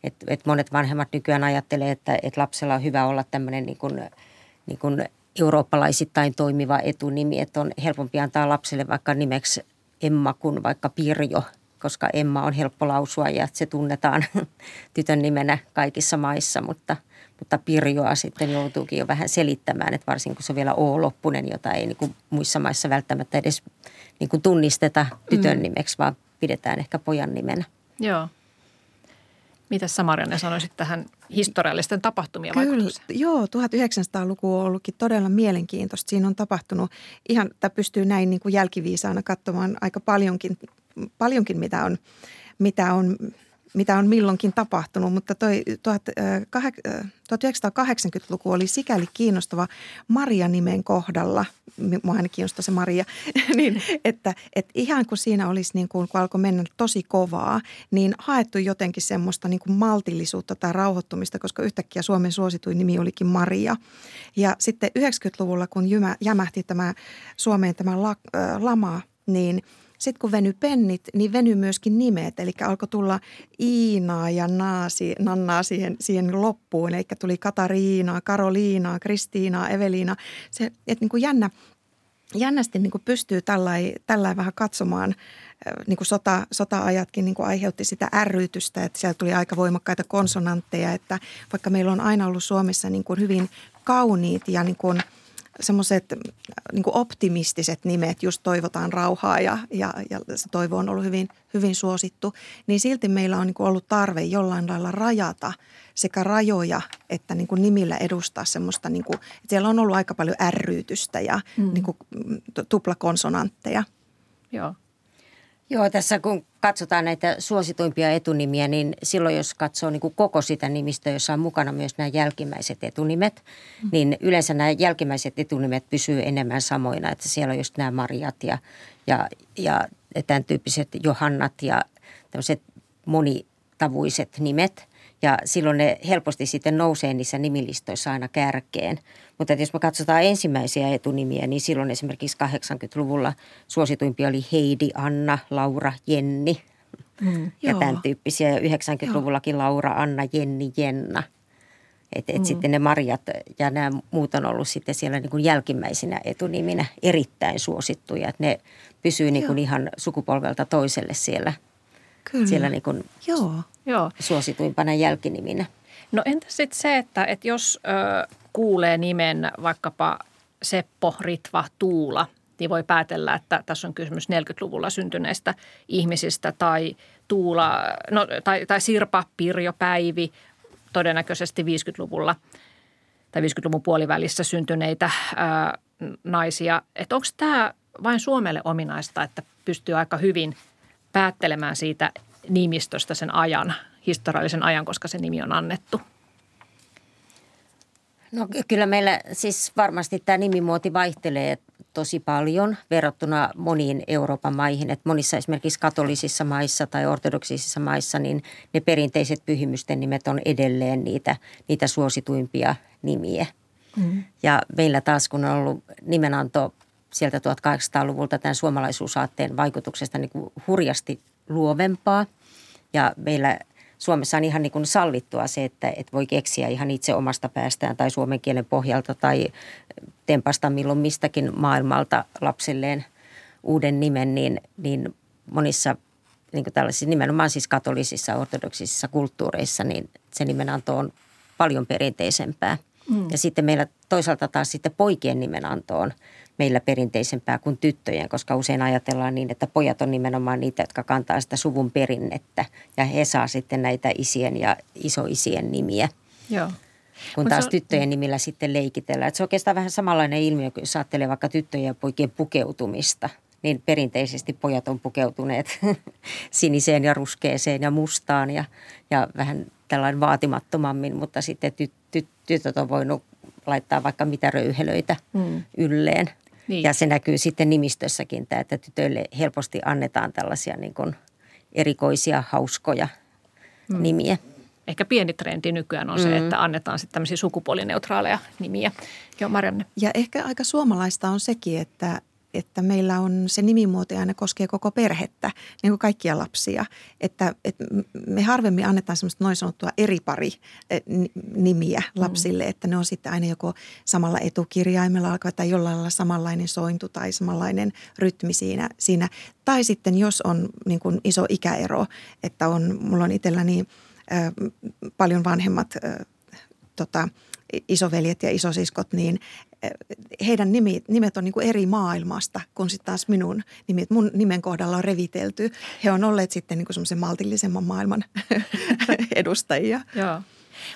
että et monet vanhemmat nykyään ajattelee, että et lapsella on hyvä olla tämmöinen niin kuin, niin kuin eurooppalaisittain toimiva etunimi, että on helpompi antaa lapselle vaikka nimeksi Emma kuin vaikka Pirjo, koska Emma on helppo lausua ja se tunnetaan tytön nimenä kaikissa maissa, mutta, mutta Pirjoa sitten joutuukin jo vähän selittämään, että varsinkin kun se on vielä O-loppunen, jota ei niin kuin muissa maissa välttämättä edes niin kuin tunnisteta tytön mm. nimeksi, vaan pidetään ehkä pojan nimenä. Joo. Mitä Samarianne sanoisit tähän historiallisten tapahtumien Kyllä? Joo, 1900-luku on ollutkin todella mielenkiintoista. Siinä on tapahtunut ihan, että pystyy näin niin kuin jälkiviisaana katsomaan aika paljonkin, paljonkin mitä on, mitä on mitä on milloinkin tapahtunut, mutta toi 1980-luku oli sikäli kiinnostava Maria-nimen kohdalla, mua aina kiinnostaa se Maria, niin että, että ihan kun siinä olisi niin kuin, kun alkoi mennä tosi kovaa, niin haettu jotenkin semmoista niin kuin maltillisuutta tai rauhoittumista, koska yhtäkkiä Suomen suosituin nimi olikin Maria. Ja sitten 90-luvulla, kun jämähti tämä Suomeen tämä lama, niin – sitten kun veny pennit, niin veny myöskin nimet. Eli alkoi tulla Iinaa ja Naasi, Nannaa siihen, siihen loppuun. Eli tuli Katariinaa, Karoliinaa, Kristiinaa, Eveliina. Se, että niin kuin jännä, jännästi niin kuin pystyy tällä vähän katsomaan, niin kuin sota, sota-ajatkin niin kuin aiheutti sitä ärrytystä, että siellä tuli aika voimakkaita konsonantteja, että vaikka meillä on aina ollut Suomessa niin kuin hyvin kauniit ja niin kuin – semmoiset niin optimistiset nimet, just toivotaan rauhaa ja, ja, ja se toivo on ollut hyvin, hyvin suosittu, niin silti meillä on niin ollut tarve jollain lailla rajata sekä rajoja että niin nimillä edustaa semmoista, niin kuin, että siellä on ollut aika paljon ärryytystä ja mm. niin tuplakonsonantteja. Joo. Joo, tässä kun katsotaan näitä suosituimpia etunimiä, niin silloin jos katsoo niin kuin koko sitä nimistä, jossa on mukana myös nämä jälkimmäiset etunimet, mm. niin yleensä nämä jälkimmäiset etunimet pysyy enemmän samoina. Että siellä on just nämä Mariat ja, ja, ja tämän tyyppiset Johannat ja tämmöiset monitavuiset nimet. Ja silloin ne helposti sitten nousee niissä nimilistoissa aina kärkeen. Mutta jos me katsotaan ensimmäisiä etunimiä, niin silloin esimerkiksi 80-luvulla suosituimpia oli Heidi, Anna, Laura, Jenni mm, ja joo. tämän tyyppisiä. Ja 90-luvullakin Laura, Anna, Jenni, Jenna. Et, et mm. Sitten ne Marjat ja nämä muut on ollut sitten siellä niin kuin jälkimmäisinä etuniminä erittäin suosittuja. Et ne pysyy niin kuin ihan sukupolvelta toiselle siellä, Kyllä. siellä niin kuin Joo. Joo. suosituimpana jälkiniminä. No entä sitten se, että, että jos ö, kuulee nimen vaikkapa Seppo, Ritva, Tuula, niin voi päätellä, että tässä on kysymys 40-luvulla syntyneistä ihmisistä tai Tuula, no, tai, tai Sirpa, Pirjo, Päivi, todennäköisesti 50-luvulla tai 50-luvun puolivälissä syntyneitä ää, naisia. Että onko tämä vain Suomelle ominaista, että pystyy aika hyvin päättelemään siitä nimistöstä sen ajan, historiallisen ajan, koska se nimi on annettu? No kyllä meillä siis varmasti tämä nimimuoti vaihtelee tosi paljon verrattuna moniin Euroopan maihin. Että monissa esimerkiksi katolisissa maissa tai ortodoksisissa maissa, niin ne perinteiset pyhimysten nimet on edelleen niitä, niitä suosituimpia nimiä. Mm. Ja meillä taas, kun on ollut nimenanto sieltä 1800-luvulta tämän suomalaisuusaatteen vaikutuksesta niin kuin hurjasti luovempaa. Ja meillä Suomessa on ihan niin kuin sallittua se, että, että voi keksiä ihan itse omasta päästään tai suomen kielen pohjalta tai tempasta milloin mistäkin maailmalta lapselleen uuden nimen, niin, niin monissa niin kuin tällaisissa nimenomaan siis katolisissa ortodoksisissa kulttuureissa, niin se nimenanto on paljon perinteisempää. Mm. Ja sitten meillä toisaalta taas sitten poikien nimenanto on – meillä perinteisempää kuin tyttöjen, koska usein ajatellaan niin, että pojat on nimenomaan niitä, jotka kantaa sitä suvun perinnettä ja he saa sitten näitä isien ja isoisien nimiä. Joo. Kun taas on... tyttöjen nimillä sitten leikitellään. Että se on oikeastaan vähän samanlainen ilmiö, kun jos ajattelee vaikka tyttöjen ja poikien pukeutumista – niin perinteisesti pojat on pukeutuneet siniseen ja ruskeeseen ja mustaan ja, ja vähän tällainen vaatimattomammin, mutta sitten ty, ty, tytöt on voinut laittaa vaikka mitä röyhelöitä mm. ylleen. Niin. Ja se näkyy sitten nimistössäkin, tämä, että tytöille helposti annetaan tällaisia niin kuin erikoisia, hauskoja mm. nimiä. Ehkä pieni trendi nykyään on mm. se, että annetaan sitten tämmöisiä sukupuolineutraaleja nimiä. Joo, Marianne. Ja ehkä aika suomalaista on sekin, että, että meillä on se nimimuoto aina koskee koko perhettä, niin kuin kaikkia lapsia. Että, että me harvemmin annetaan semmoista noin sanottua eri pari eh, nimiä mm. lapsille, mm. että ne on sitten aina joko samalla etukirjaimella alkaa tai jollain lailla samanlainen sointu tai samanlainen rytmi siinä. siinä. Tai sitten jos on niin kuin iso ikäero, että on, mulla on itselläni äh, paljon vanhemmat äh, tota, isoveljet ja isosiskot, niin heidän nimet, nimet on niin kuin eri maailmasta kuin sitten taas minun nimet. Mun nimen kohdalla on revitelty. He on olleet sitten niin semmoisen maltillisemman maailman edustajia. Joo.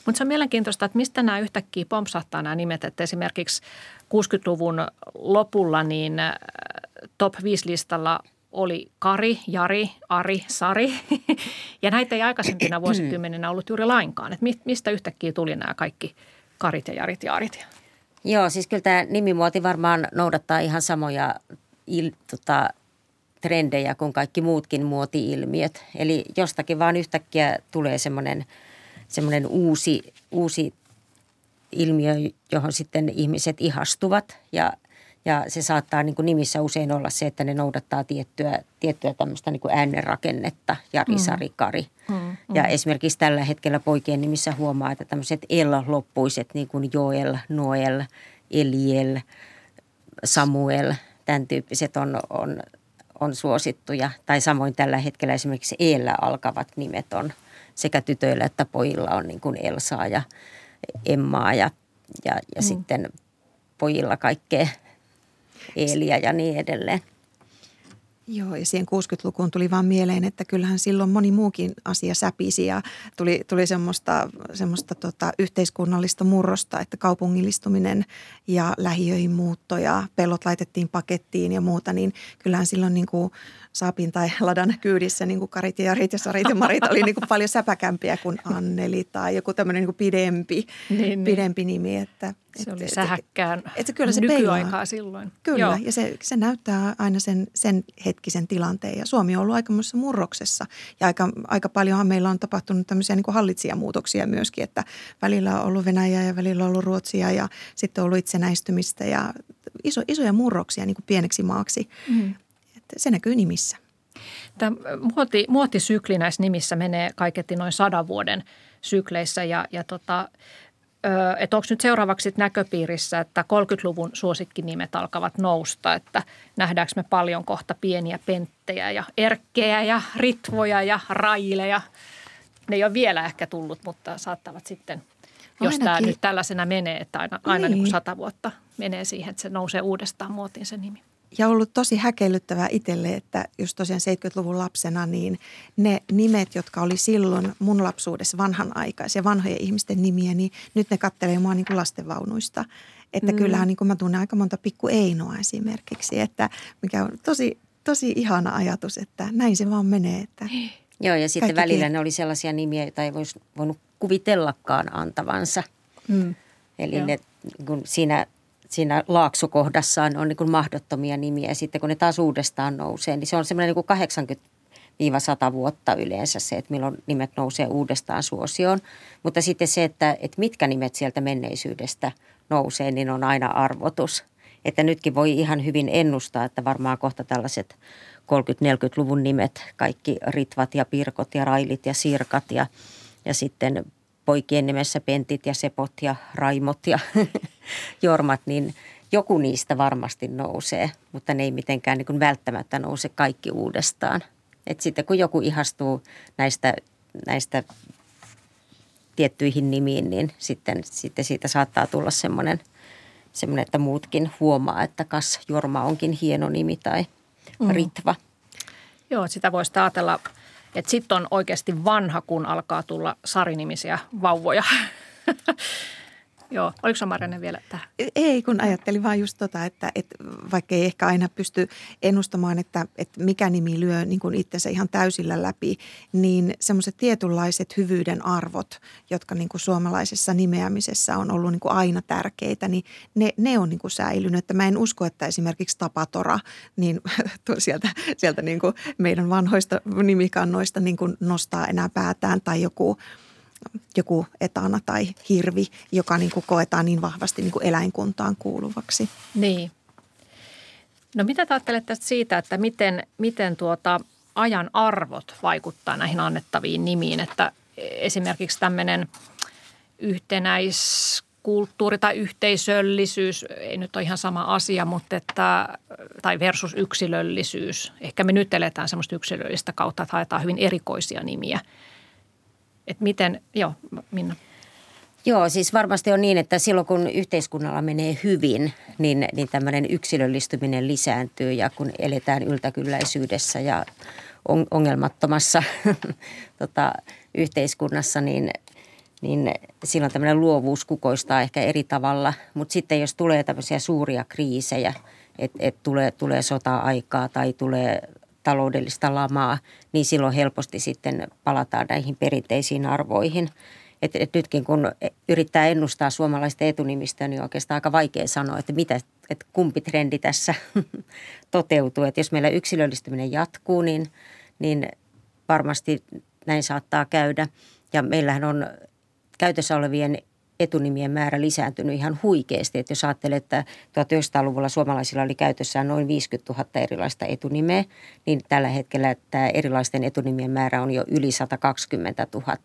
Mutta se on mielenkiintoista, että mistä nämä yhtäkkiä pompsahtaa nämä nimet. Että esimerkiksi 60-luvun lopulla niin eh, top 5 listalla oli Kari, Jari, Ari, Sari. ja näitä ei aikaisempina vuosikymmeninä ollut juuri lainkaan. Että mistä yhtäkkiä tuli nämä kaikki – Karit ja Jarit ja Arit. Joo, siis kyllä tämä nimimuoti varmaan noudattaa ihan samoja il, tota, trendejä kuin kaikki muutkin muoti-ilmiöt. Eli jostakin vaan yhtäkkiä tulee semmoinen, semmoinen uusi, uusi ilmiö, johon sitten ihmiset ihastuvat ja – ja se saattaa niin kuin nimissä usein olla se, että ne noudattaa tiettyä, tiettyä tämmöistä niin kuin äänenrakennetta, Jari, mm. Sari, Kari. Mm, mm. Ja esimerkiksi tällä hetkellä poikien nimissä huomaa, että tämmöiset El-loppuiset, niin kuin Joel, Noel, Eliel, Samuel, tämän tyyppiset on, on, on suosittuja. Tai samoin tällä hetkellä esimerkiksi Eellä alkavat nimet on sekä tytöillä että pojilla on niin kuin Elsaa ja Emmaa ja, ja, ja mm. sitten pojilla kaikkea Eeliä ja niin edelleen. Joo, ja siihen 60-lukuun tuli vaan mieleen, että kyllähän silloin moni muukin asia säpisi ja tuli, tuli semmoista, semmoista tota, yhteiskunnallista murrosta, että kaupungillistuminen ja lähiöihin muutto ja pellot laitettiin pakettiin ja muuta, niin kyllähän silloin niin kuin Saapin tai Ladan kyydissä niin kuin Karit ja Jarit ja Sarit ja Marit oli niin kuin paljon säpäkämpiä kuin Anneli tai joku tämmöinen niin pidempi, niin, niin. pidempi nimi. Että, se oli sähäkkään et, et, kyllä se nykyaikaa peilaa. silloin. Kyllä, Joo. ja se, se näyttää aina sen, sen hetkisen tilanteen. Ja Suomi on ollut aikamoisessa murroksessa. Ja aika, aika paljonhan meillä on tapahtunut tämmöisiä niin kuin hallitsijamuutoksia myöskin, että välillä on ollut Venäjä ja välillä on ollut Ruotsia ja sitten on ollut itsenäistymistä ja iso, isoja murroksia niin kuin pieneksi maaksi. Mm. Se näkyy nimissä. Tämä muoti, muotisykli näissä nimissä menee kaiketti noin sadan vuoden sykleissä ja, ja tota, että onko nyt seuraavaksi näköpiirissä, että 30-luvun suosikkinimet alkavat nousta, että nähdäänkö me paljon kohta pieniä penttejä ja erkkejä ja ritvoja ja raileja. Ne ei ole vielä ehkä tullut, mutta saattavat sitten, jos Ainakin. tämä nyt tällaisena menee, että aina, aina niin. niin kuin sata vuotta menee siihen, että se nousee uudestaan muotiin se nimi ja ollut tosi häkellyttävää itselle, että just tosiaan 70-luvun lapsena, niin ne nimet, jotka oli silloin mun lapsuudessa vanhanaikaisia, vanhojen ihmisten nimiä, niin nyt ne kattelee mua niin kuin lastenvaunuista. Että mm. kyllähän niin kuin mä tunnen aika monta pikku Einoa esimerkiksi, että mikä on tosi, tosi ihana ajatus, että näin se vaan menee. Että Joo, ja sitten välillä tie- ne oli sellaisia nimiä, joita ei voisi voinut kuvitellakaan antavansa. Mm. Eli ne, kun siinä siinä laaksokohdassaan on niin kuin mahdottomia nimiä. Ja sitten kun ne taas uudestaan nousee, niin se on semmoinen niin 80 100 vuotta yleensä se, että milloin nimet nousee uudestaan suosioon. Mutta sitten se, että, että mitkä nimet sieltä menneisyydestä nousee, niin on aina arvotus. Että nytkin voi ihan hyvin ennustaa, että varmaan kohta tällaiset 30-40-luvun nimet, kaikki ritvat ja pirkot ja railit ja sirkat ja, ja sitten poikien nimessä Pentit ja Sepot ja Raimot ja Jormat, niin joku niistä varmasti nousee, mutta ne ei mitenkään niin kuin välttämättä nouse kaikki uudestaan. Et sitten kun joku ihastuu näistä, näistä tiettyihin nimiin, niin sitten, sitten siitä saattaa tulla semmoinen, semmoinen, että muutkin huomaa, että kas Jorma onkin hieno nimi tai mm. Ritva. Joo, sitä voisi ajatella että sitten on oikeasti vanha, kun alkaa tulla sarinimisiä vauvoja. Joo, oliko Marianne vielä tähän? Ei, kun ajattelin vaan just tota, että, että vaikka ei ehkä aina pysty ennustamaan, että, että mikä nimi lyö niin kuin itsensä ihan täysillä läpi, niin semmoiset tietynlaiset hyvyyden arvot, jotka niin kuin suomalaisessa nimeämisessä on ollut niin kuin aina tärkeitä, niin ne, ne on niin kuin säilynyt. Että mä en usko, että esimerkiksi Tapatora niin sieltä, sieltä niin kuin meidän vanhoista nimikannoista niin kuin nostaa enää päätään tai joku – joku etana tai hirvi, joka niin kuin koetaan niin vahvasti niin kuin eläinkuntaan kuuluvaksi. Niin. No mitä ajattelet tästä siitä, että miten, miten tuota ajan arvot vaikuttaa näihin annettaviin nimiin, että esimerkiksi tämmöinen yhtenäiskulttuuri tai yhteisöllisyys, ei nyt ole ihan sama asia, mutta että, tai versus yksilöllisyys. Ehkä me nyt eletään semmoista yksilöllistä kautta, että haetaan hyvin erikoisia nimiä – että miten, joo Minna. Joo, siis varmasti on niin, että silloin kun yhteiskunnalla menee hyvin, niin, niin tämmöinen yksilöllistyminen lisääntyy ja kun eletään yltäkylläisyydessä ja on, ongelmattomassa tota, yhteiskunnassa, niin, niin silloin tämmöinen luovuus kukoistaa ehkä eri tavalla. Mutta sitten jos tulee tämmöisiä suuria kriisejä, että et tulee, tulee sota-aikaa tai tulee taloudellista lamaa, niin silloin helposti sitten palataan näihin perinteisiin arvoihin. Et, et nytkin kun yrittää ennustaa suomalaista etunimistä, niin on oikeastaan aika vaikea sanoa, että, mitä, että kumpi trendi tässä toteutuu. Et jos meillä yksilöllistyminen jatkuu, niin, niin varmasti näin saattaa käydä. Ja meillähän on käytössä olevien etunimien määrä lisääntynyt ihan huikeasti. Että jos ajattelee, että 1900-luvulla suomalaisilla oli käytössään noin 50 000 erilaista etunimeä, niin tällä hetkellä tämä erilaisten etunimien määrä on jo yli 120 000.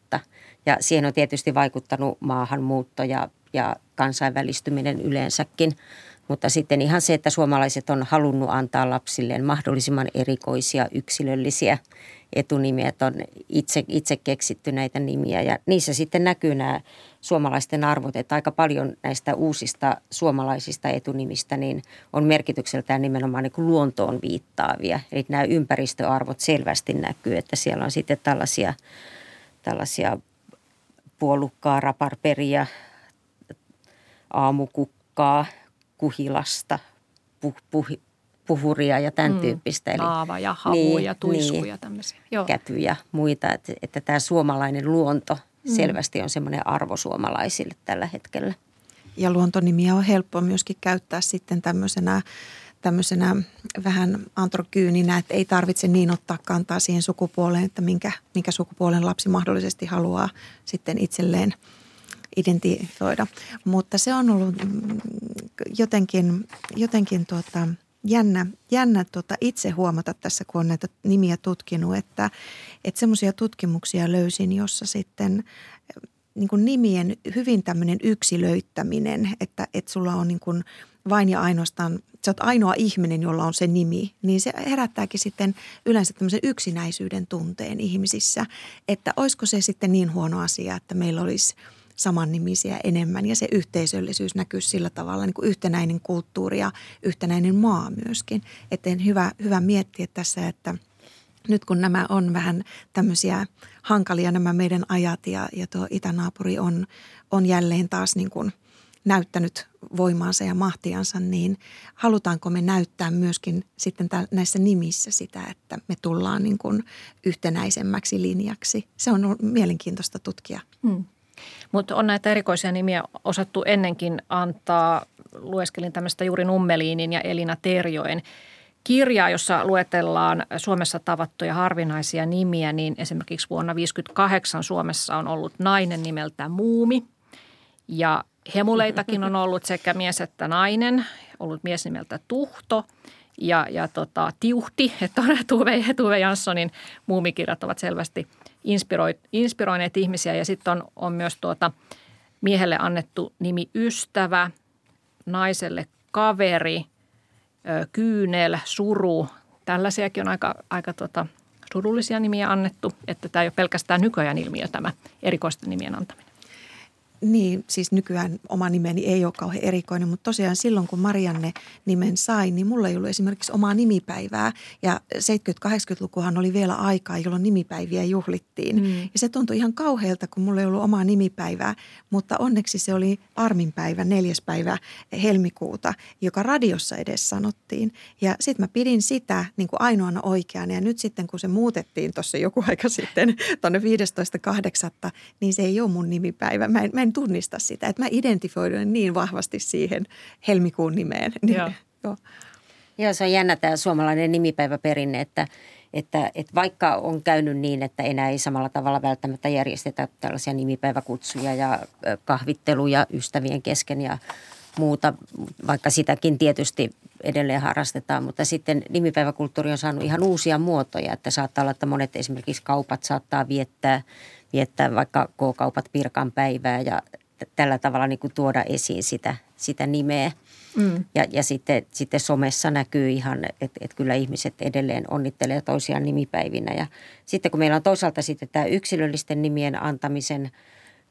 Ja siihen on tietysti vaikuttanut maahanmuutto ja, ja kansainvälistyminen yleensäkin. Mutta sitten ihan se, että suomalaiset on halunnut antaa lapsilleen mahdollisimman erikoisia, yksilöllisiä etunimiä, että on itse, itse keksitty näitä nimiä. Ja niissä sitten näkyy nämä suomalaisten arvot, että aika paljon näistä uusista suomalaisista etunimistä niin on merkitykseltään nimenomaan niin kuin luontoon viittaavia. Eli nämä ympäristöarvot selvästi näkyy, että siellä on sitten tällaisia, tällaisia puolukkaa, raparperia, aamukukkaa, kuhilasta, puh, puh, puhuria ja tämän mm, tyyppistä. Eli, laava ja havu niin, ja tuiskuja niin, tämmöisiä. Joo. Käpy ja muita, että, että tämä suomalainen luonto mm. selvästi on semmoinen arvo suomalaisille tällä hetkellä. Ja luontonimiä on helppo myöskin käyttää sitten tämmöisenä tämmöisenä vähän antrokyyninä, että ei tarvitse niin ottaa kantaa siihen sukupuoleen, että minkä, minkä sukupuolen lapsi mahdollisesti haluaa sitten itselleen identifioida. Mutta se on ollut mm, jotenkin, jotenkin tuota, jännä, jännä tuota itse huomata tässä, kun on näitä nimiä tutkinut, että, että semmoisia tutkimuksia löysin, jossa sitten niin kuin nimien hyvin tämmöinen yksilöittäminen, että, että sulla on niin kuin vain ja ainoastaan, sä oot ainoa ihminen, jolla on se nimi, niin se herättääkin sitten yleensä tämmöisen yksinäisyyden tunteen ihmisissä, että olisiko se sitten niin huono asia, että meillä olisi – samannimisiä enemmän ja se yhteisöllisyys näkyy sillä tavalla niin kuin yhtenäinen kulttuuri ja yhtenäinen maa myöskin. Että hyvä, hyvä miettiä tässä, että nyt kun nämä on vähän tämmöisiä hankalia nämä meidän ajat ja, ja tuo itänaapuri on, on jälleen taas niin kuin näyttänyt voimaansa ja mahtiansa, niin halutaanko me näyttää myöskin sitten näissä nimissä sitä, että me tullaan niin kuin yhtenäisemmäksi linjaksi. Se on mielenkiintoista tutkia. Hmm. Mutta on näitä erikoisia nimiä osattu ennenkin antaa. Lueskelin tämmöistä juuri Nummeliinin ja Elina Terjoen kirjaa, jossa luetellaan Suomessa tavattuja harvinaisia nimiä, niin esimerkiksi vuonna 1958 Suomessa on ollut nainen nimeltä Muumi. Ja hemuleitakin on ollut sekä mies että nainen, ollut mies nimeltä Tuhto ja, ja tota, Tiuhti, että on Tuve, Tuve Janssonin muumikirjat ovat selvästi – inspiroineet ihmisiä ja sitten on, on myös tuota miehelle annettu nimi ystävä, naiselle kaveri, kyynel, suru. Tällaisiakin on aika, aika tuota, surullisia nimiä annettu, että tämä ei ole pelkästään nykyajan ilmiö tämä erikoisten nimien antaminen. Niin, siis nykyään oma nimeni ei ole kauhean erikoinen, mutta tosiaan silloin kun Marianne nimen sain, niin mulla ei ollut esimerkiksi omaa nimipäivää. Ja 70-80-lukuhan oli vielä aikaa, jolloin nimipäiviä juhlittiin. Mm. Ja se tuntui ihan kauhealta, kun mulla ei ollut omaa nimipäivää, mutta onneksi se oli Armin päivä, neljäs päivä helmikuuta, joka radiossa edes sanottiin. Ja sitten mä pidin sitä niin kuin ainoana oikeana ja nyt sitten kun se muutettiin tuossa joku aika sitten tuonne 15.8., niin se ei ole mun nimipäivä. Mä en, mä en tunnista sitä, että mä identifioidun niin vahvasti siihen helmikuun nimeen. Niin, joo. joo. Joo, se on jännä tämä suomalainen nimipäiväperinne, että, että, että vaikka on käynyt niin, että enää ei samalla tavalla välttämättä järjestetä tällaisia nimipäiväkutsuja ja kahvitteluja ystävien kesken ja muuta, vaikka sitäkin tietysti edelleen harrastetaan, mutta sitten nimipäiväkulttuuri on saanut ihan uusia muotoja, että saattaa olla, että monet esimerkiksi kaupat saattaa viettää viettää vaikka K-kaupat Pirkan päivää ja tällä tavalla niin kuin tuoda esiin sitä, sitä nimeä. Mm. Ja, ja sitten, sitten somessa näkyy ihan, että, että kyllä ihmiset edelleen onnittelee toisiaan nimipäivinä. Ja sitten kun meillä on toisaalta sitten tämä yksilöllisten nimien antamisen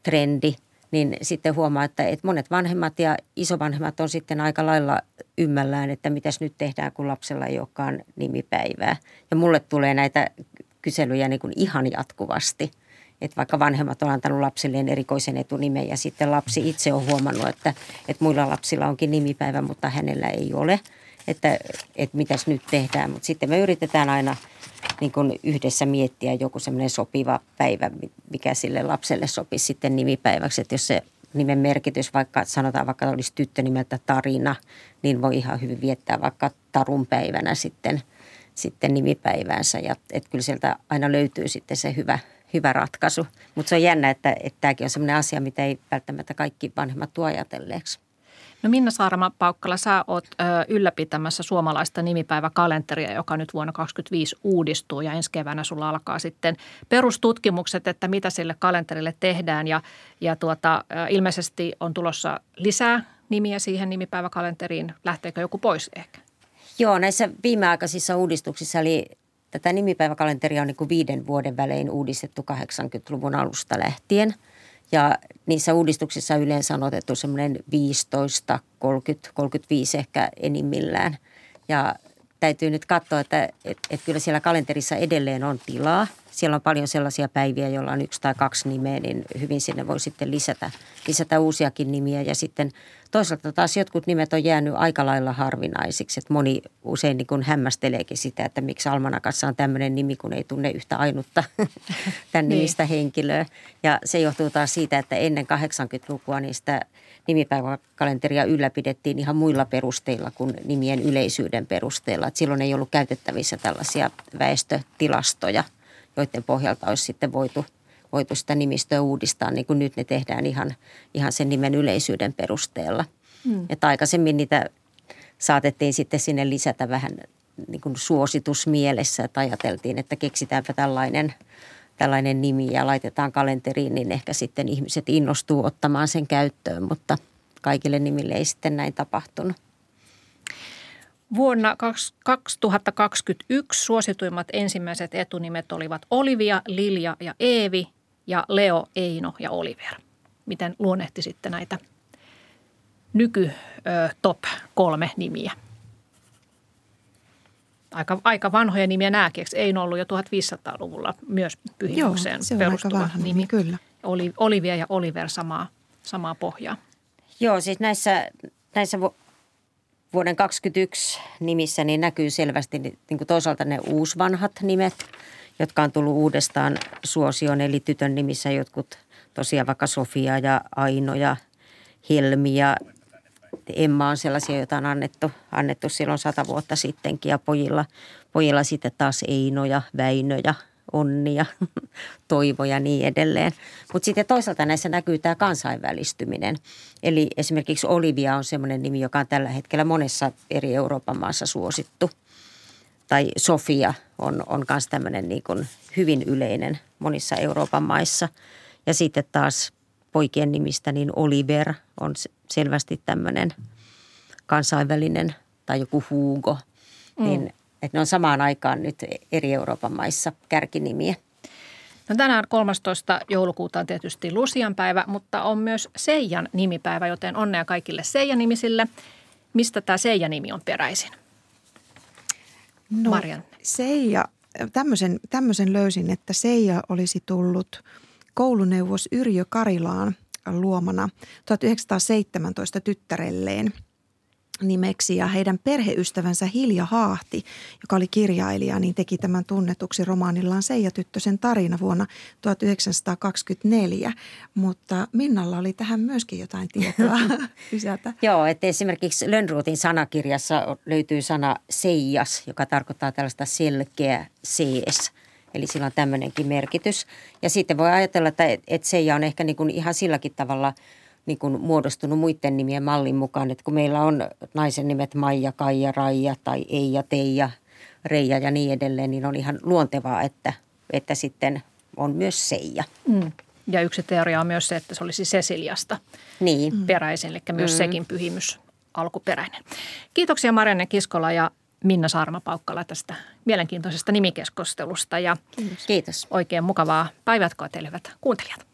trendi, niin sitten huomaa, että, että monet vanhemmat ja isovanhemmat on sitten aika lailla ymmällään, että mitäs nyt tehdään, kun lapsella ei olekaan nimipäivää. Ja mulle tulee näitä kyselyjä niin kuin ihan jatkuvasti – että vaikka vanhemmat on antanut lapsilleen erikoisen etunimen ja sitten lapsi itse on huomannut, että, että muilla lapsilla onkin nimipäivä, mutta hänellä ei ole, että, että mitäs nyt tehdään. Mutta sitten me yritetään aina niin kuin yhdessä miettiä joku semmoinen sopiva päivä, mikä sille lapselle sopisi sitten nimipäiväksi. Että jos se nimen merkitys, vaikka sanotaan vaikka olisi tyttö nimeltä Tarina, niin voi ihan hyvin viettää vaikka Tarun päivänä sitten, sitten nimipäivänsä. Ja että kyllä sieltä aina löytyy sitten se hyvä, hyvä ratkaisu. Mutta se on jännä, että, että tämäkin on sellainen asia, mitä ei välttämättä kaikki vanhemmat tuo ajatelleeksi. No Minna Saarama-Paukkala, sä oot ö, ylläpitämässä suomalaista nimipäiväkalenteria, joka nyt vuonna 2025 uudistuu ja ensi keväänä sulla alkaa sitten perustutkimukset, että mitä sille kalenterille tehdään ja, ja tuota, ilmeisesti on tulossa lisää nimiä siihen nimipäiväkalenteriin. Lähteekö joku pois ehkä? Joo, näissä viimeaikaisissa uudistuksissa, eli Tätä nimipäiväkalenteria on niin kuin viiden vuoden välein uudistettu 80-luvun alusta lähtien. Ja niissä uudistuksissa yleensä on otettu semmoinen 15, 30, 35 ehkä enimmillään. Ja täytyy nyt katsoa, että et, et kyllä siellä kalenterissa edelleen on tilaa. Siellä on paljon sellaisia päiviä, joilla on yksi tai kaksi nimeä, niin hyvin sinne voi sitten lisätä, lisätä uusiakin nimiä. Ja sitten toisaalta taas jotkut nimet on jäänyt aika lailla harvinaisiksi. Että moni usein niin kuin hämmästeleekin sitä, että miksi Almanakassa on tämmöinen nimi, kun ei tunne yhtä ainutta tämän niin. nimistä henkilöä. Ja se johtuu taas siitä, että ennen 80-lukua niistä nimipäiväkalenteria ylläpidettiin ihan muilla perusteilla kuin nimien yleisyyden perusteella. Et silloin ei ollut käytettävissä tällaisia väestötilastoja, joiden pohjalta olisi sitten voitu, voitu sitä nimistöä uudistaa, niin kuin nyt ne tehdään ihan, ihan sen nimen yleisyyden perusteella. Hmm. Että aikaisemmin niitä saatettiin sitten sinne lisätä vähän niin kuin suositusmielessä, että ajateltiin, että keksitäänpä tällainen – tällainen nimi ja laitetaan kalenteriin, niin ehkä sitten ihmiset innostuu ottamaan sen käyttöön, mutta kaikille nimille ei sitten näin tapahtunut. Vuonna 2021 suosituimmat ensimmäiset etunimet olivat Olivia, Lilja ja Eevi ja Leo, Eino ja Oliver. Miten luonnehtisitte näitä nyky top kolme nimiä? aika, aika vanhoja nimiä nämäkin. Ei ollut jo 1500-luvulla myös pyhimykseen Joo, se on perustuva aika vanha nimi. Kyllä. Oli, Olivia ja Oliver samaa, samaa pohjaa. Joo, siis näissä, näissä vuoden 2021 nimissä niin näkyy selvästi niin kuin toisaalta ne uusvanhat nimet, jotka on tullut uudestaan suosioon. Eli tytön nimissä jotkut tosiaan vaikka Sofia ja Aino ja Helmi ja Emma on sellaisia, joita on annettu, annettu silloin sata vuotta sittenkin ja pojilla, pojilla sitten taas Eino ja Väinö ja Onni ja Toivo ja niin edelleen. Mutta sitten toisaalta näissä näkyy tämä kansainvälistyminen. Eli esimerkiksi Olivia on semmoinen nimi, joka on tällä hetkellä monessa eri Euroopan maassa suosittu. Tai Sofia on, on myös tämmöinen niin kuin hyvin yleinen monissa Euroopan maissa. Ja sitten taas poikien nimistä, niin Oliver on selvästi tämmöinen kansainvälinen tai joku Hugo. Mm. Niin, että ne on samaan aikaan nyt eri Euroopan maissa kärkinimiä. No tänään 13. joulukuuta on tietysti Lusian päivä, mutta on myös Seijan nimipäivä, joten onnea kaikille Seija-nimisille. Mistä tämä Seija-nimi on peräisin? No, Marian. Seija, tämmöisen, tämmöisen löysin, että Seija olisi tullut kouluneuvos Yrjö Karilaan luomana 1917 tyttärelleen nimeksi ja heidän perheystävänsä Hilja Haahti, joka oli kirjailija, niin teki tämän tunnetuksi romaanillaan Seija Tyttösen tarina vuonna 1924. Mutta Minnalla oli tähän myöskin jotain tietoa lisätä. Joo, että esimerkiksi Lönnruutin sanakirjassa löytyy sana seijas, joka tarkoittaa tällaista selkeä sees – Eli sillä on tämmöinenkin merkitys. Ja sitten voi ajatella, että, että Seija on ehkä niin kuin ihan silläkin tavalla niin kuin muodostunut muiden nimien mallin mukaan. Että kun meillä on naisen nimet Maija, Kaija, Raija tai Eija, Teija, Reija ja niin edelleen, niin on ihan luontevaa, että, että sitten on myös Seija. Mm. Ja yksi teoria on myös se, että se olisi Ceciliasta niin. peräisin, eli myös mm. sekin pyhimys alkuperäinen. Kiitoksia Marianne Kiskola ja Minna Saarma-Paukkala tästä mielenkiintoisesta nimikeskustelusta. Ja Kiitos. Kiitos. Oikein mukavaa päivätkoa teille hyvät kuuntelijat.